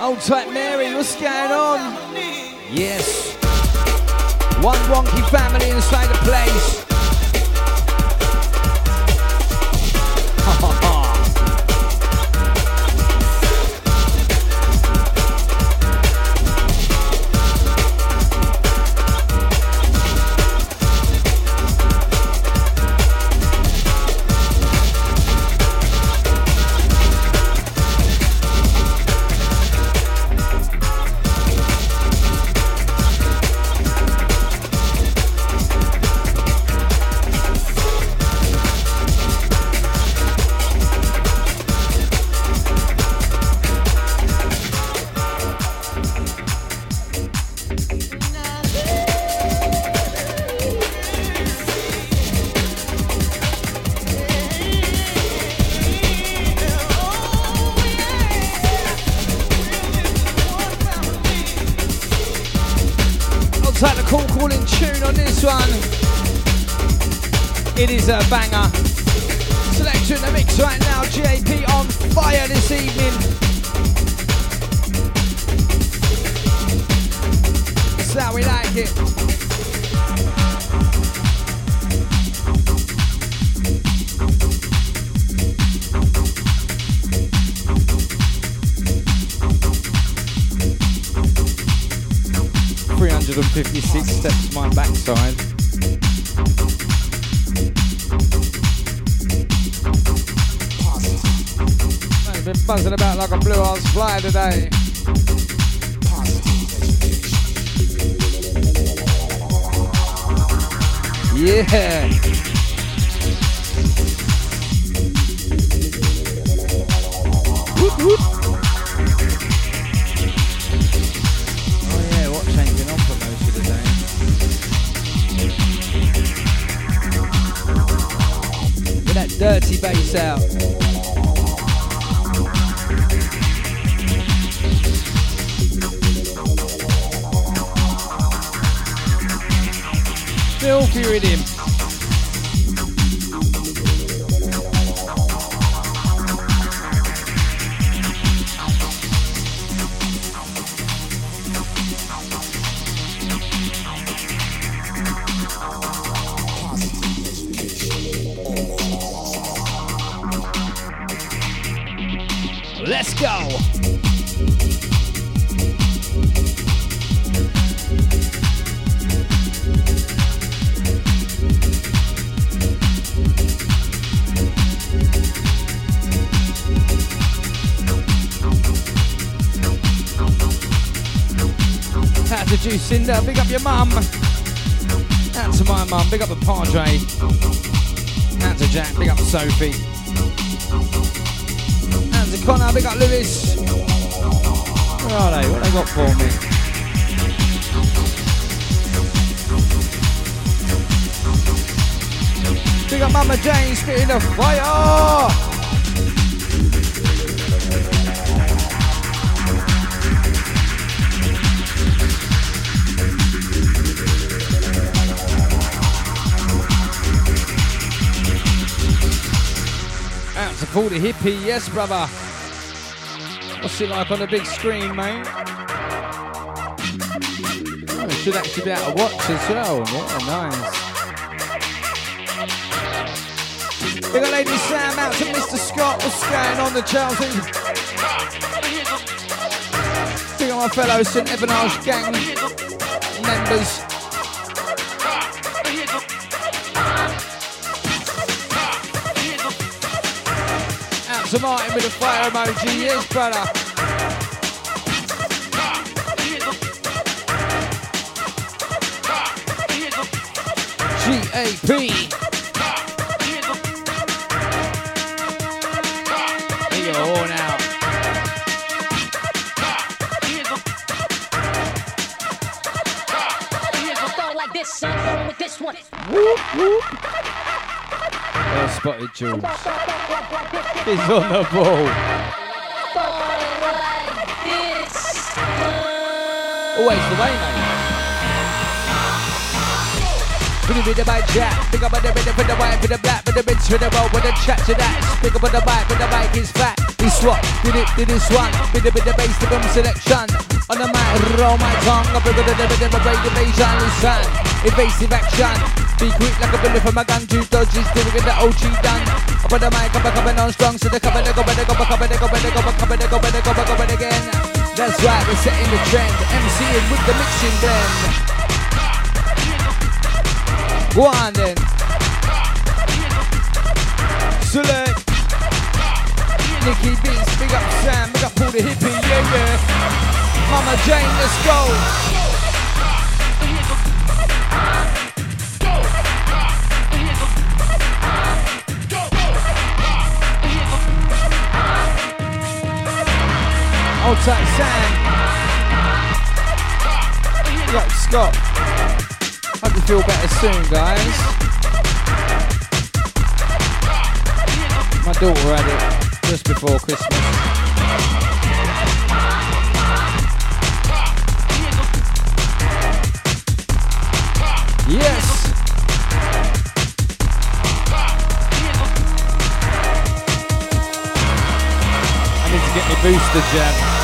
Old type Mary, what's going on? Yes. One wonky family inside the place. Fly today. Yeah. Whoop, whoop. Oh yeah, what changing on for most of the day? With that dirty bass out. Filthy rhythm. Let's Juice big up your mum. Out to my mum, big up the Padre. Out to Jack, big up Sophie. Out to Connor, big up Lewis. Where are they? What they got for me? Big up Mama Jane, spitting the fire! To the hippie, yes, brother. What's it like on the big screen, mate? Oh, should actually be able to watch as well. What a nice. Big up Lady Sam, out to Mr. Scott. What's going on the Chelsea? Big up my fellow Stevenage gang members. To Martin with a fire emoji. Yes, brother. G-A-P. Here you go now. like this, son, with this one. Whoop, whoop. Jules. He's on the ball. Always the way, mate. With a bit of jack, pick up on the rhythm for the white, for the black, for the bitch, for the roll, with the chat to that. Pick up on the mic, but the mic is fat. He swap, did it, did this one, with a bit of bass, the boom selection. On the mic, roll my tongue, up with a bit of the and listen. Evasive action, be quick like a bullet from a gun, dodges, do get the OG done. Up on the mic, up, up, and on strong, so the cover, they go, they go, cover, they go, back, they go, cover, they go, they go, cover, again. That's right, we're setting the trend, MCing with the mixing blend. Go on then. Select. Nicky Beats, big up Sam, big up Paul the hippie, yeah, yeah. Mama Jane, let's go. Contact Sam. like Scott. Hope you feel better soon, guys. My daughter had it just before Christmas. Yes! I need to get my booster jab.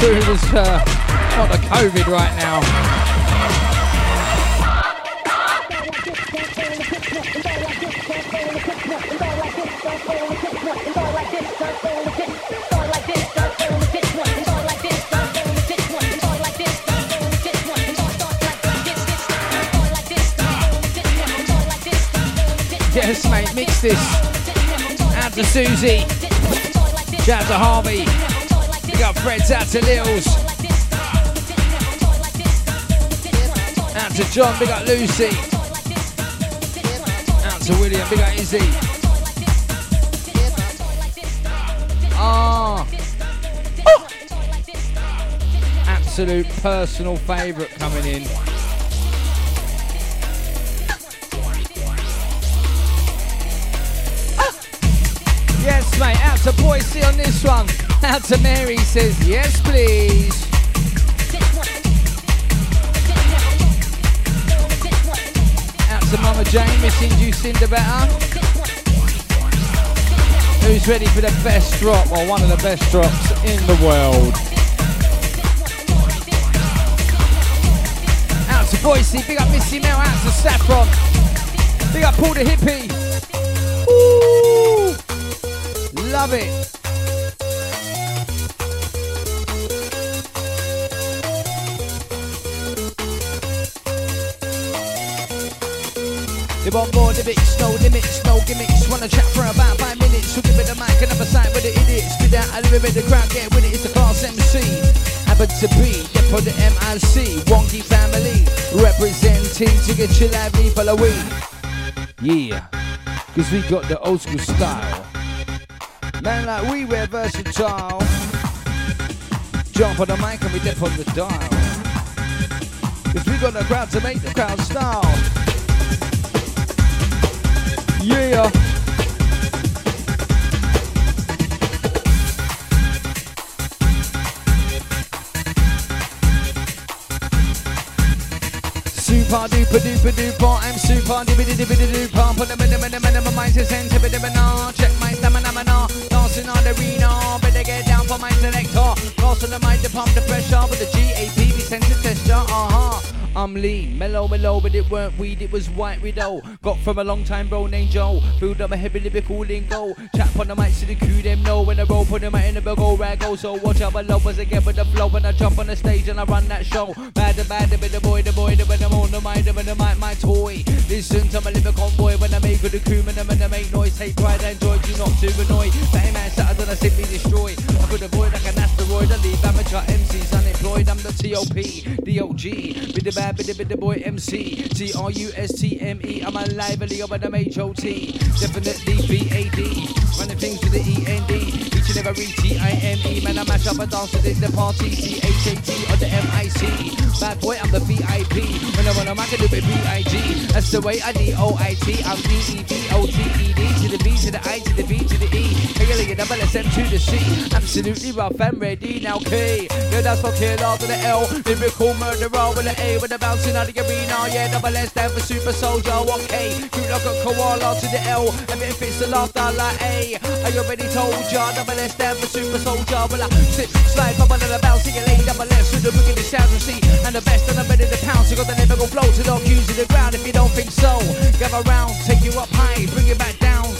Crew was uh, on the COVID right now. Yes, mate, mix this to Susie. Shout out to Harvey. Up Fred's out to Lils. Out to John, big up Lucy. Out to William, big up Izzy. Ah. Oh. Absolute personal favourite coming in. To Mary says, yes please. Out to Mama Jane, missing Cinder better. Who's ready for the best drop, or one of the best drops in the world? Out to Boise, big up Missy Mel, out to Saffron. Big up Paul the Hippie. Love it. They want more limits, no limits, no gimmicks. Wanna chat for about five minutes. We'll give it a mic, another side with the idiots. Spit out a bit, the crowd get with it. It's the class MC. Happen to be, yeah, for the MIC. Wonky family, representing to get your lively follow we. Yeah, cause we got the old school style. Man like we, we're versatile. Jump on the mic and we dip on the dial. Cause we got the crowd to make the crowd style. Yeah. Super duper duper duper, I'm super duper duper duper. Put them in the minimum, minimum, mind to send to the Check my stamina, dancing on the arena. Better get down for my selector. Cross on the mind to pump the pressure with the GAP, I'm lean, mellow, mellow, but it weren't weed, it was white widow. Got from a long time bro named Joe. Filled up a heavy lyrical lingo. Chat on the mic to the crew, them know when I roll, put them out in the old rag. Oh, so watch out below as I get with the flow when I jump on the stage and I run that show. Bad the bad, but the boy, the boy, the when I'm on the mind, the when the mic, my toy. Listen to my lyrical convoy when I make with the crew, and I'm gonna make noise. Take pride and joy, do not to annoy. Bang man, Saturday, I simply destroy. I could avoid like an asteroid. I leave amateur MCs unemployed. I'm the TOP, DOG. Be the bad, be the, boy MC. T R U S T M E. I'm a lively over the H-O-T. Definitely B-A-D. Running things with the E-N-D. Each and every T-I-M-E. Man, I mash up a dance in the party. C-H-A-T or the M-I-C. Bad boy, I'm the VIP. When I wanna make it, do it B-I-G. That's the way I D-O-I-T. I'm D-E-V-O-T-E-D. To the B, to the I, to the B, to the E. Hey, double S-M to the C. Absolutely rough and ready now, K. Yeah, that's for killer to the L. Lyrical murderer with the A with the bouncing out of the arena. Yeah, double S stand for super soldier. One K. Cute like a koala to the L. Everything fits the laughter like A. I already told ya. Double S stand for super soldier. Well, I sit, slide, bubble, and I bounce. See you late. Double S with the the sound and see. And the best and the better the pounds. You got the lyrical flow to the cues in the ground if you don't think so. Gather round, take you up high, bring it back down.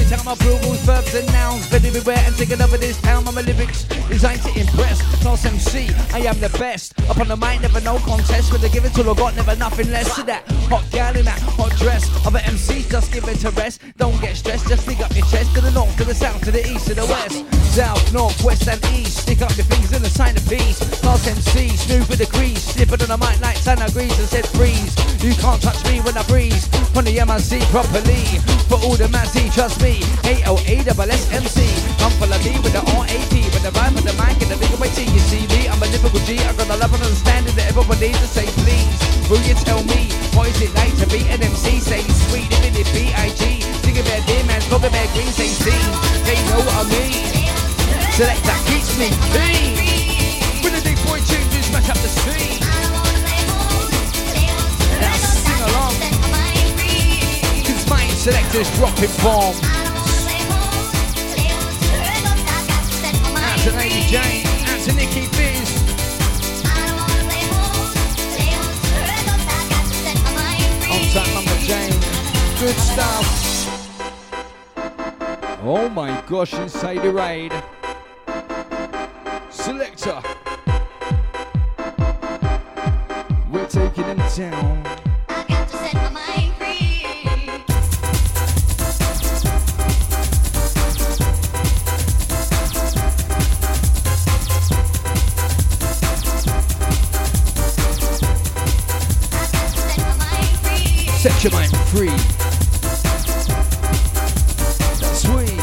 Town. My approvals, verbs and nouns. But everywhere and taking over this town. My lyrics designed to impress. Class MC, I am the best. Up on the mic, never no contest. But I give it till I got never nothing less to that. Hot gal in that hot dress. Other MCs just give it to rest. Don't get stressed, just dig up your chest. To the north, to the south, to the east, to the west. South, north, west and east. Stick up your fingers in the sign of peace. Class MC, smooth with the grease. Slipping on the mic like Santa Grease and said freeze. You can't touch me when I breeze. On the MIC properly. For all the Mazzy, trust me. A-L-A double S-M-C. Come follow me with the R-A-P. With the vibe of the mic and the big way T. You see me, I'm a lyrical G. I got a love and understanding that everybody to say please. Will you tell me, what is it like to be an MC? Say sweet, even if B-I-G. Think about dear man, talk about green, say C. They know what I mean. Select that keeps me clean. With the big boy tunes, smash up the scene. Now sing along. Cause my selector's dropping bombs. To Lady Jane, out to Nikki Biz. On time, Mama Jane. Good stuff. Oh my gosh, inside the raid. Selector. We're taking them down. Your mind free. Sweet.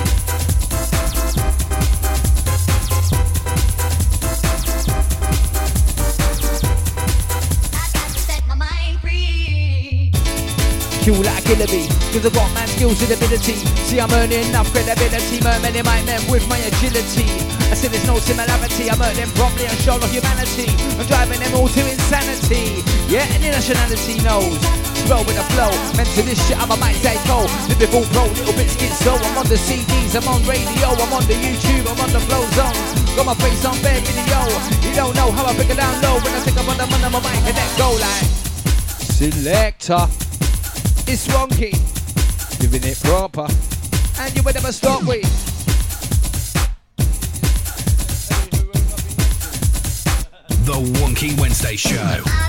Kill like bee, cause I've got man skills and ability. See, I'm earning enough credibility, mermaid my men with my agility. I see there's no similarity, I'm earning properly and show of humanity. I'm driving them all to insanity. Yeah, any nationality knows. Roll with the flow, meant to this shit, I'm a mic psycho. Lyrical pro, little bit schizo. I'm on the CDs, I'm on radio, I'm on the YouTube, I'm on the flow zone. Got my face on bare video. You don't know how I break it down low when I think I'm on the on my mic and then go like. Selector. It's wonky, giving it proper, and you will never stop with. The Wonky Wednesday Show.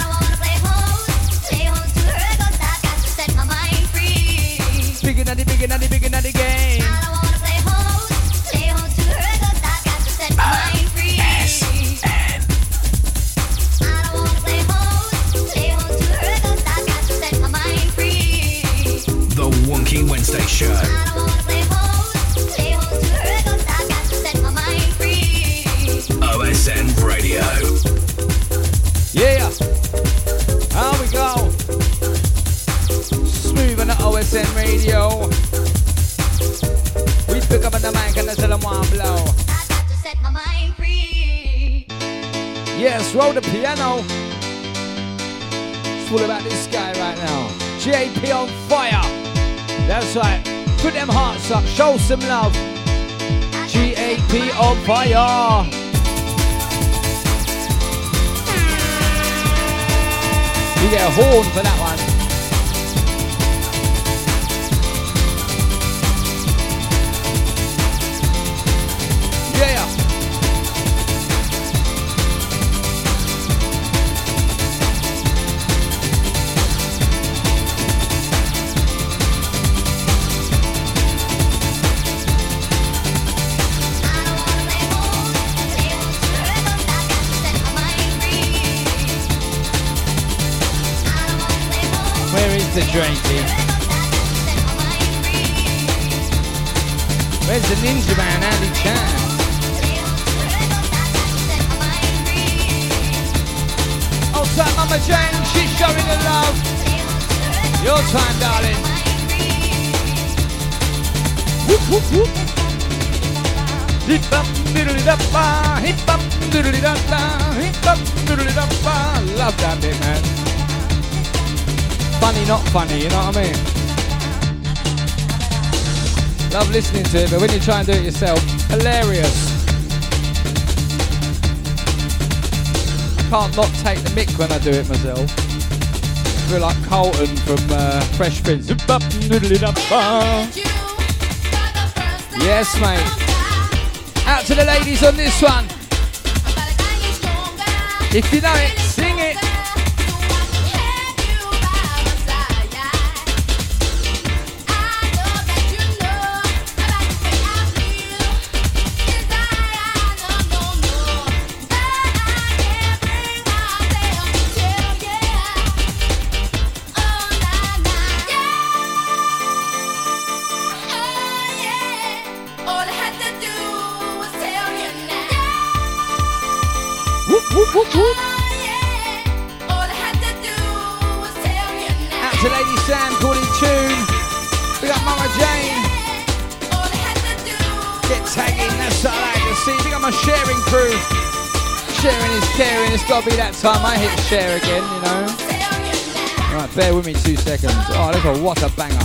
It's all about this guy right now. JP on fire. That's right. Put them hearts up. Show some love. GAP on fire. You get a horn for that one. Da ba, hip up, diddly da da, hip up, diddly da ba. Love that bit, man. Funny, not funny, you know what I mean? Love listening to it, but when you try and do it yourself, hilarious. Can't not take the mic when I do it myself. I feel like Carlton from uh, Fresh Prince. Yes, mate. To the ladies on this one. If you know it. Share again, you know. Right, bear with me two seconds. Oh, look at what a banger.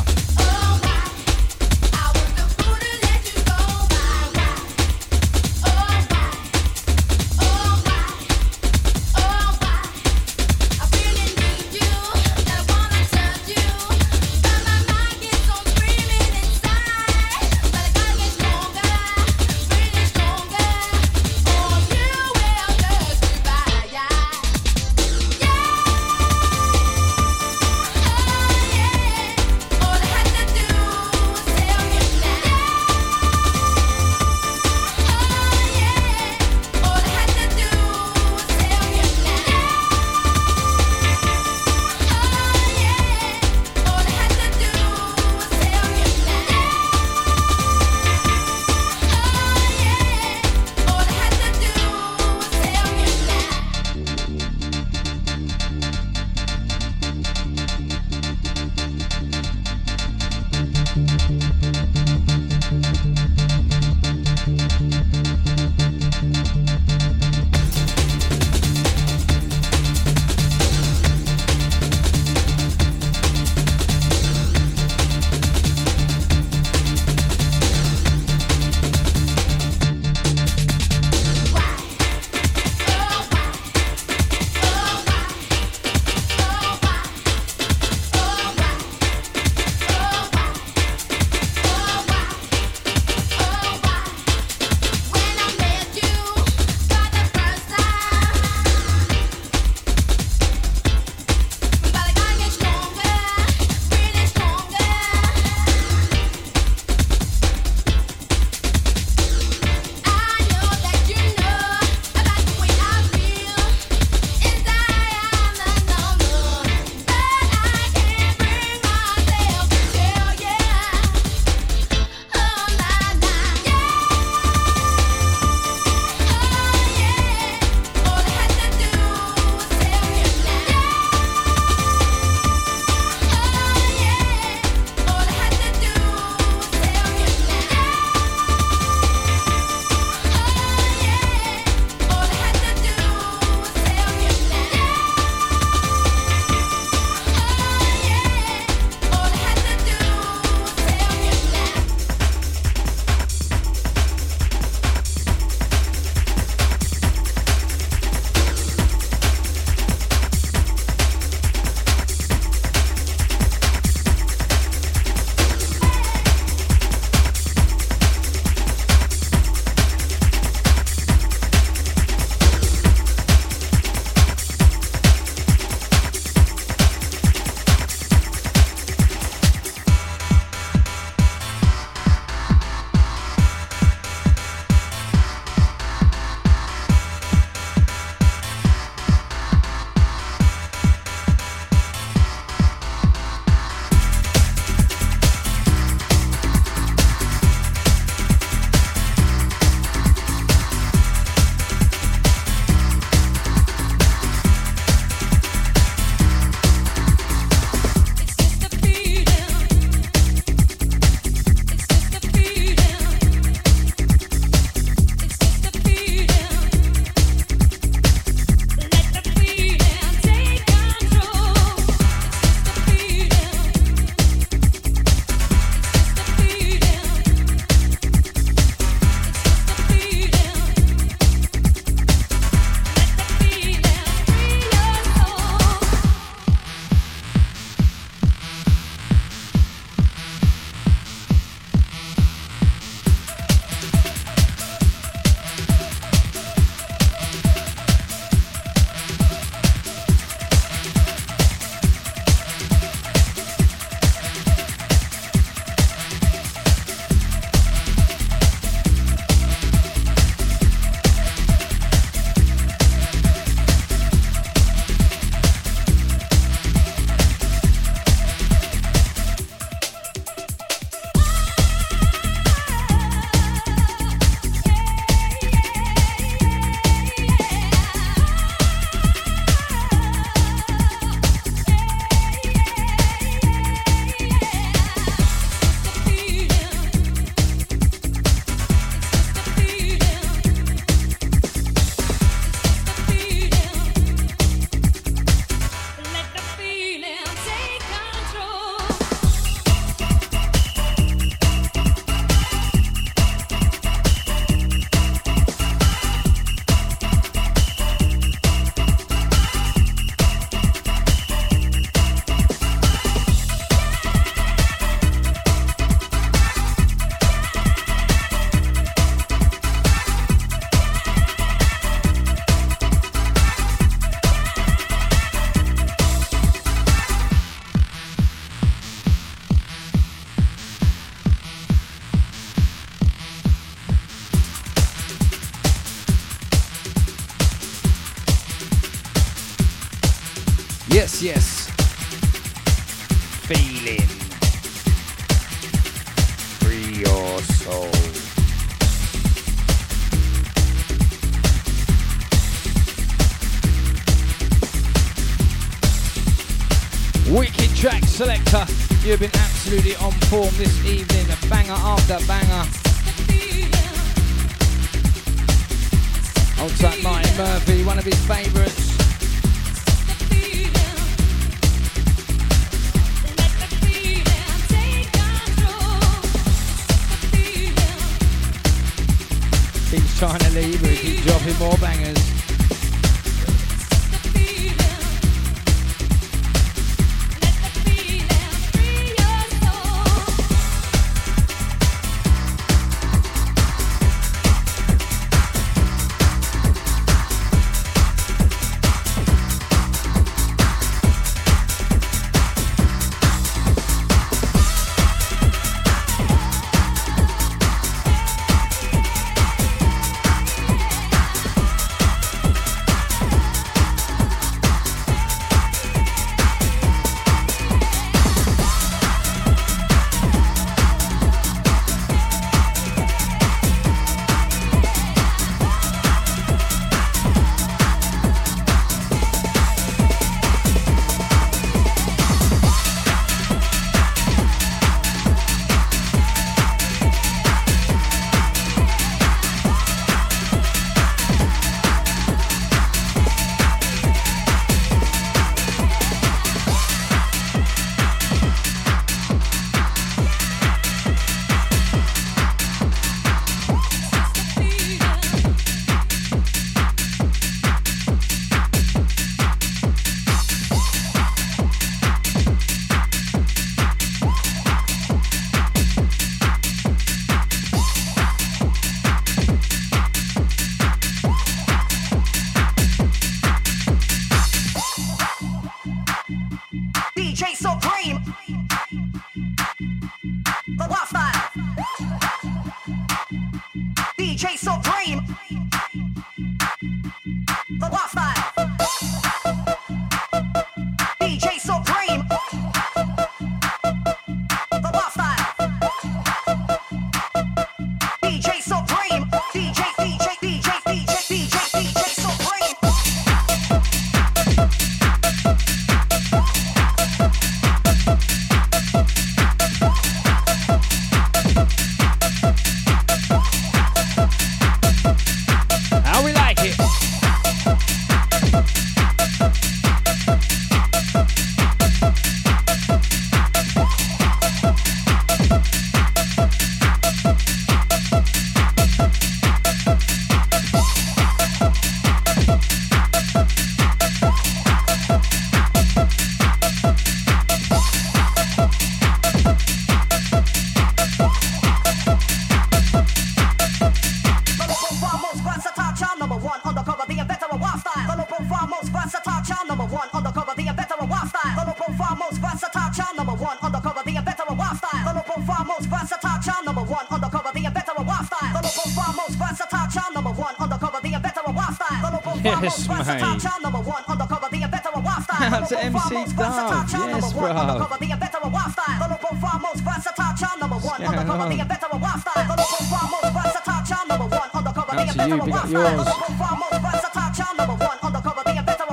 yours.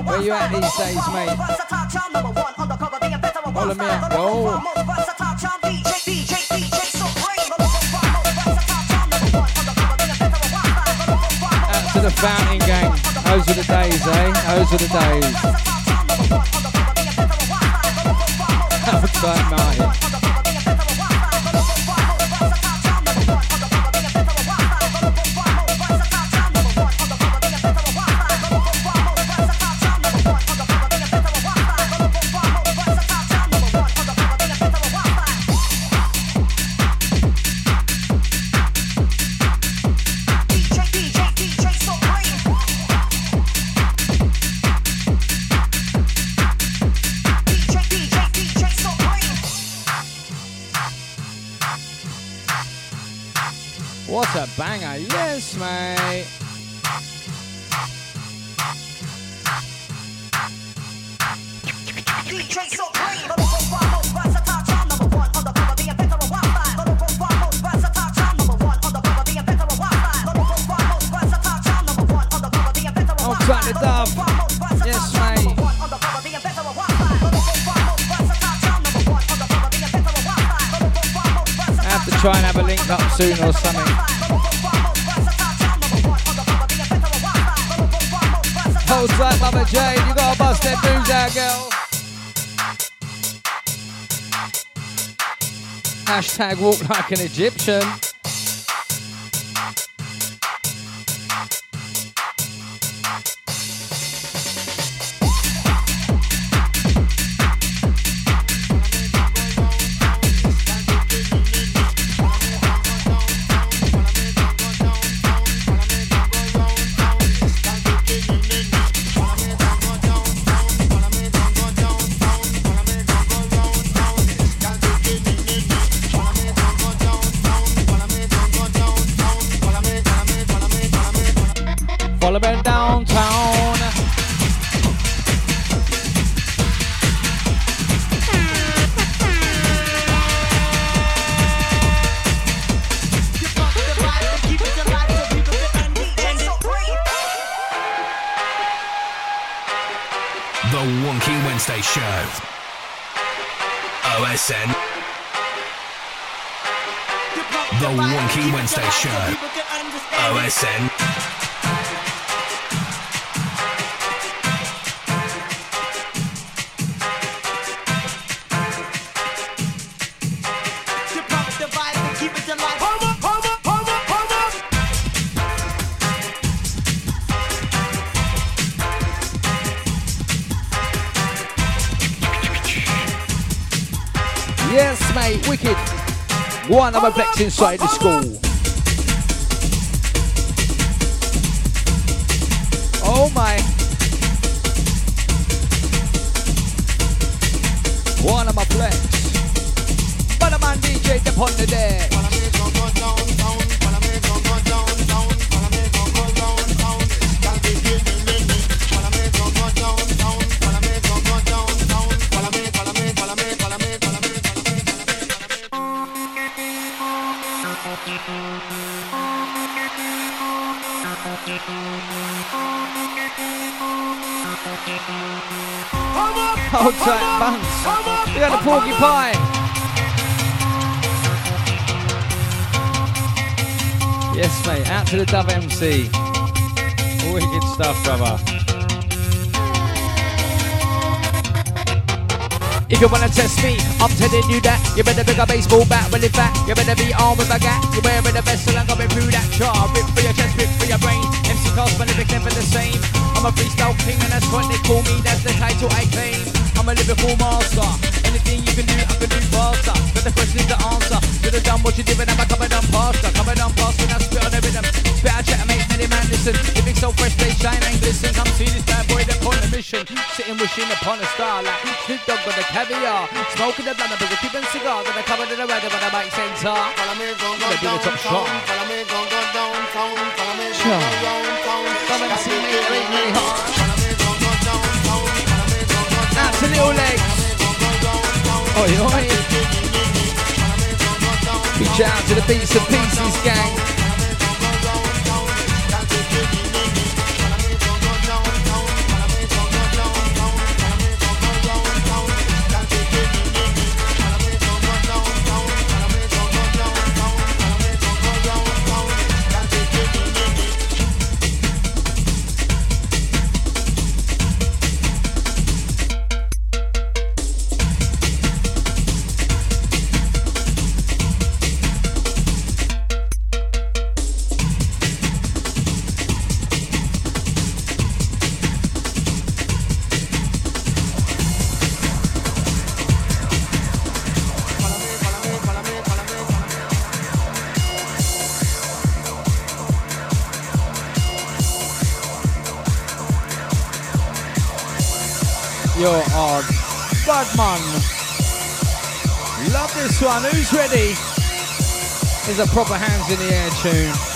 Where you at these days, mate? Follow me up, yo. Out to the fountain gang. Those are the days, eh? Those are the days. An Egyptian. Inside the school. MC. Wicked stuff, brother. If you wanna test me, I'm telling you that you better pick a baseball bat. Well, in fact, you better be armed with a gat. You're wearing a and I'm going through that char. Rip for your chest, rip for your brain. MC cars, but lyrics never the same. I'm a freestyle king, and that's what they call me. That's the title I claim. I'm a lyrical master. Anything you can do, I can do faster. But the question is the answer. Should have done what you when I'm a covered on pasta. Covered on pasta, when I spit on the make many man listen. Living so fresh, they shine and glisten. Come see this bad boy, they're on a mission. Sitting wishing upon a star like Snoop Dogg on the caviar. Smoking the blunt, but a Cuban cigar. Then I covered in the red when I make sense. Follow me, go, go, do the top shot. Follow me, go, go, downtown. Follow me, go, Sure. go, downtown. Come and see me, really, really hard. Follow me, go, go, downtown. Oh, Follow me, go, go, downtown. Out to little legs. Oi, oi. Big shout out to the Beats and Pieces gang. You're odd. Bad man. Love this one. Who's ready? Is a proper hands in the air tune.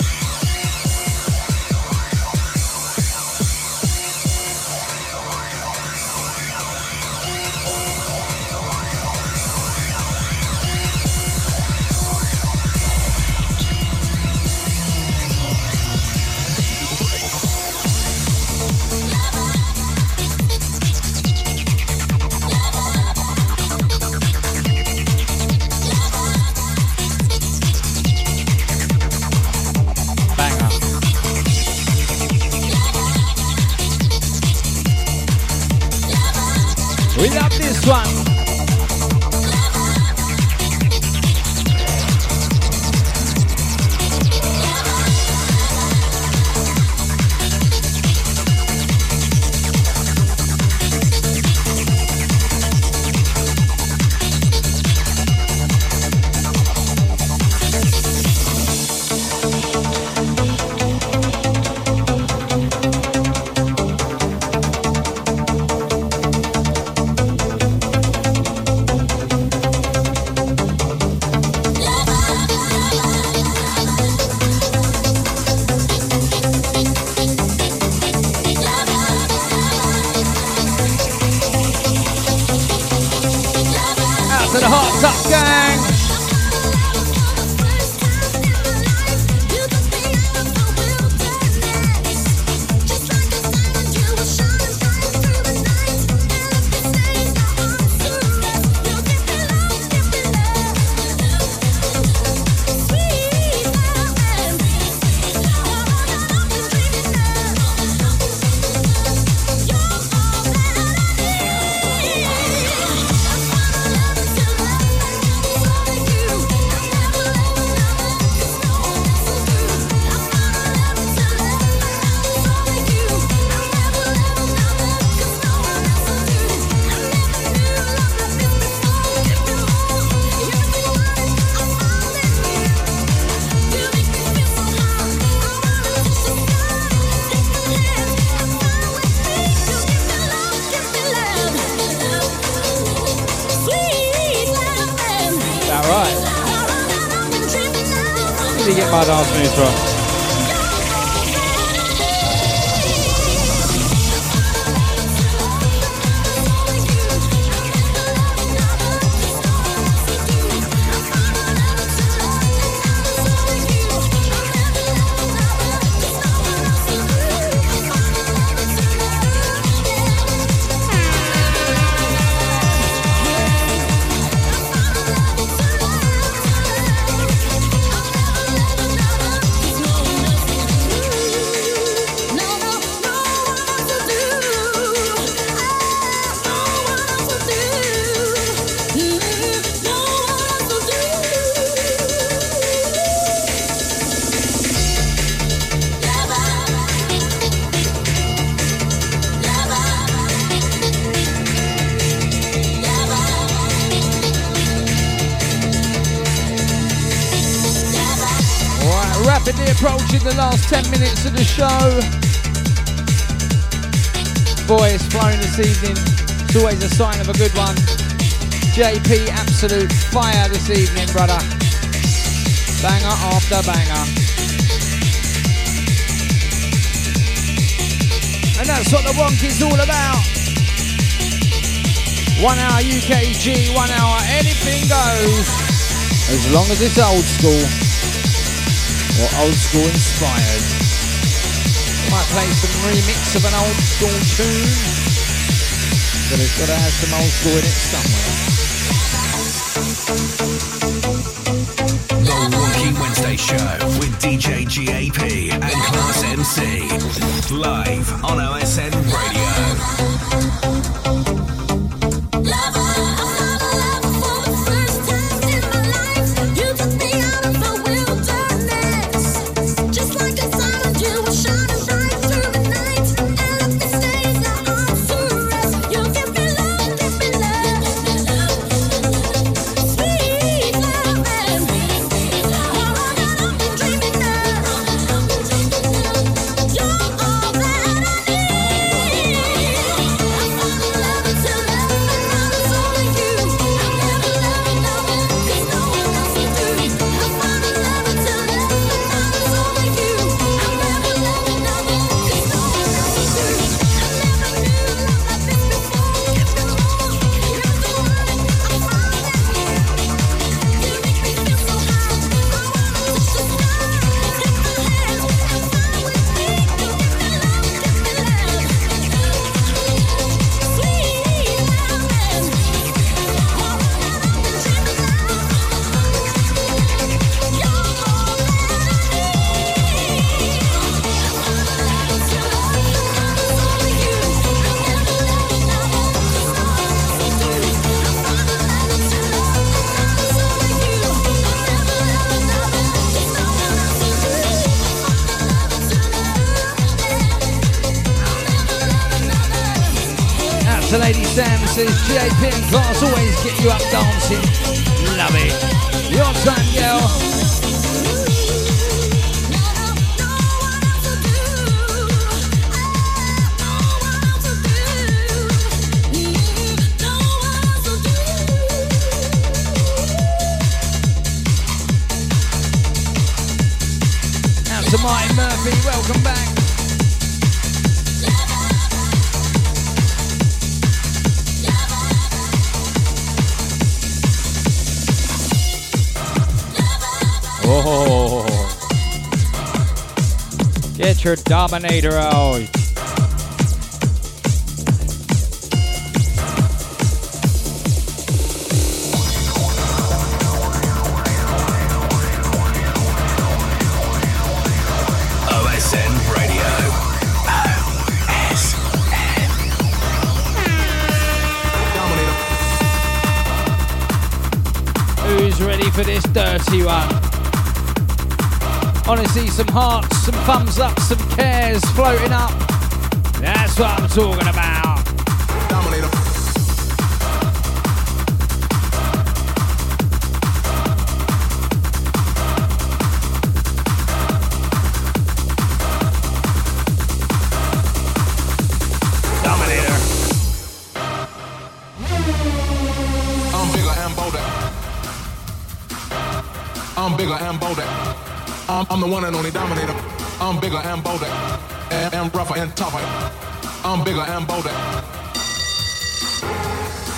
Sign of a good one. JP, absolute fire this evening, brother. Banger after banger. And that's what the wonk is all about. One hour UKG, one hour anything goes. As long as it's old school or old school inspired. Might play some remix of an old school tune but it's got to have some old school in it somewhere. The Wonky Wednesday Show with DJ GAP and Class MC. Live on OSN Radio. Dominator out. Some hearts, some thumbs up, some cares floating up? That's what I'm talking about. I'm, I'm the one and only dominator. I'm bigger and bolder. And, and rougher and tougher. I'm bigger and bolder.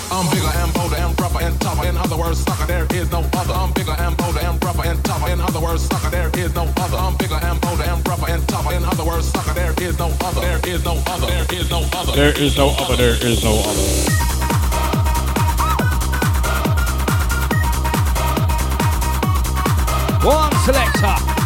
I'm bigger and bolder and rougher and tougher. In other words, sucker, there is no other. I'm bigger and bolder and rougher and tougher. In other words, sucker, there is no other. I'm bigger and bolder and rougher and tougher. In other words, sucker, there is no other. There is no other. There is no other. There is no other, there is no other. One selector.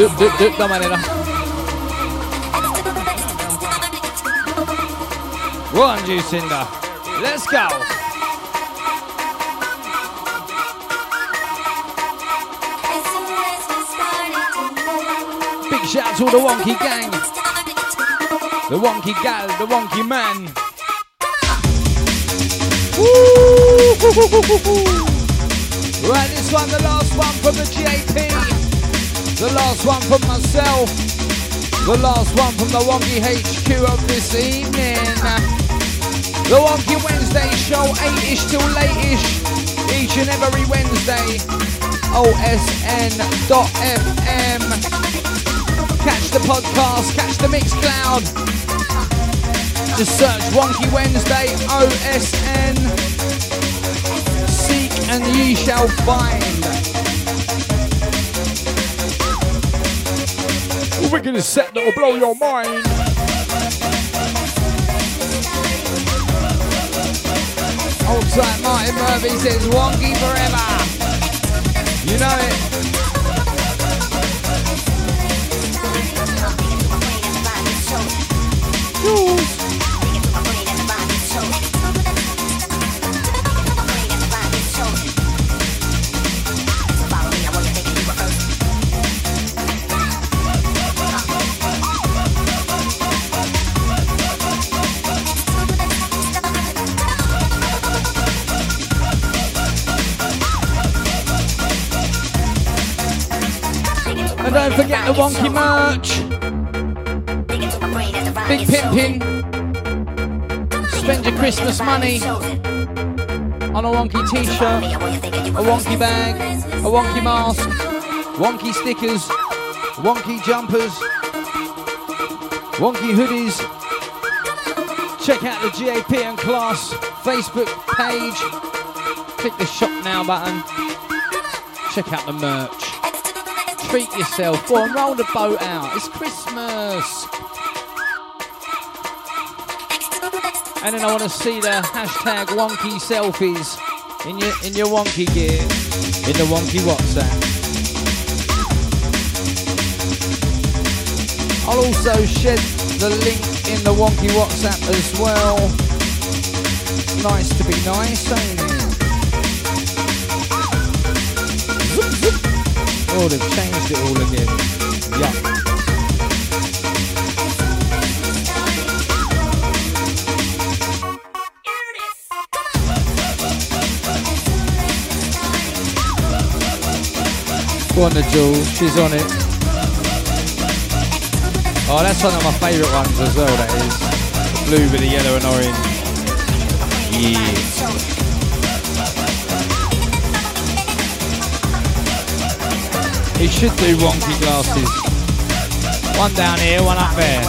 D- d- d- d- Dominator. One, Juicinda. Let's go. Big shout out to all the Wonky gang. The Wonky gal, the Wonky man. Right, this one, the last one from the GAP. The last one from myself. The last one from the Wonky HQ of this evening. The Wonky Wednesday show, 8ish till late-ish. Each and every Wednesday. OSN.FM. Catch the podcast, catch the Mixcloud. Just search Wonky Wednesday OSN. Seek and ye shall find. We're gonna set that'll blow your mind. Old Martin Murphy says Wonky forever. You know it. Merch. Big pimpin'. Spend your Christmas money on a wonky t-shirt, a wonky bag, a wonky mask, Wonky stickers, wonky jumpers, wonky hoodies. Check out the GAP and Class Facebook page. Click the shop now button. Check out the merch. Treat yourself. Go on, roll the boat out. It's Christmas. And then I want to see the hashtag wonky selfies in your in your wonky gear in the wonky WhatsApp. I'll also shed the link in the wonky WhatsApp as well. Nice to be nice, ain't it? Oh, they've changed it all again. Yuck. Go on the Jules, she's on it. Oh, that's one of my favourite ones as well, that is. The blue with the yellow and orange. Yeah. He should do wonky glasses. One down here, one up there.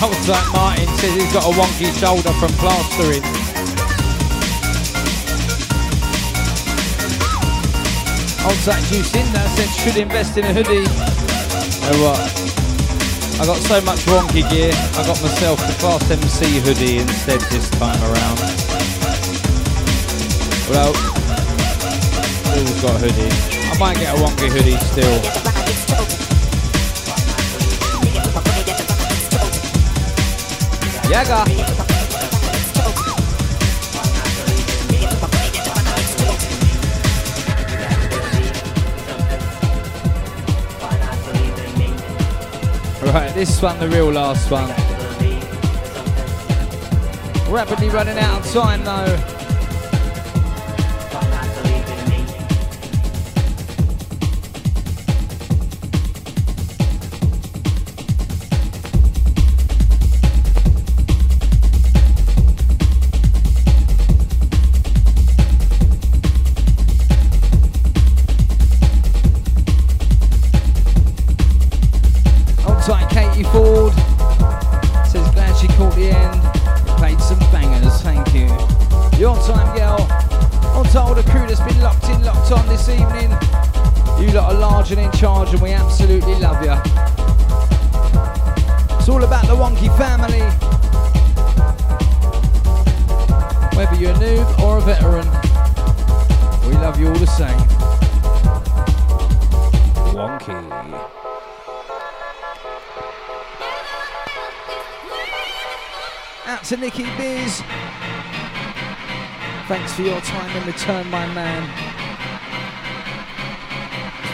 Old like Martin says he's got a wonky shoulder from plastering. Old Zach that said should invest in a hoodie. You know what? I got so much wonky gear, I got myself the Fast MC hoodie instead this time around. Well, still got a hoodie. I might get a wonky hoodie still. Yaga. Right, this one, the real last one. Rapidly running out of time though.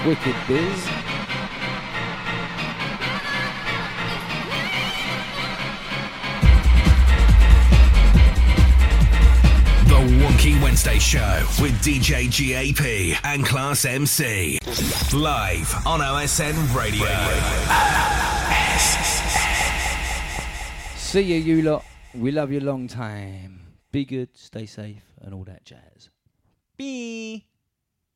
Wicked Biz. The Wonky Wednesday Show with DJ GAP and Class MC. Live on OSN Radio. See you, you lot. We love you long time. Be good, stay safe,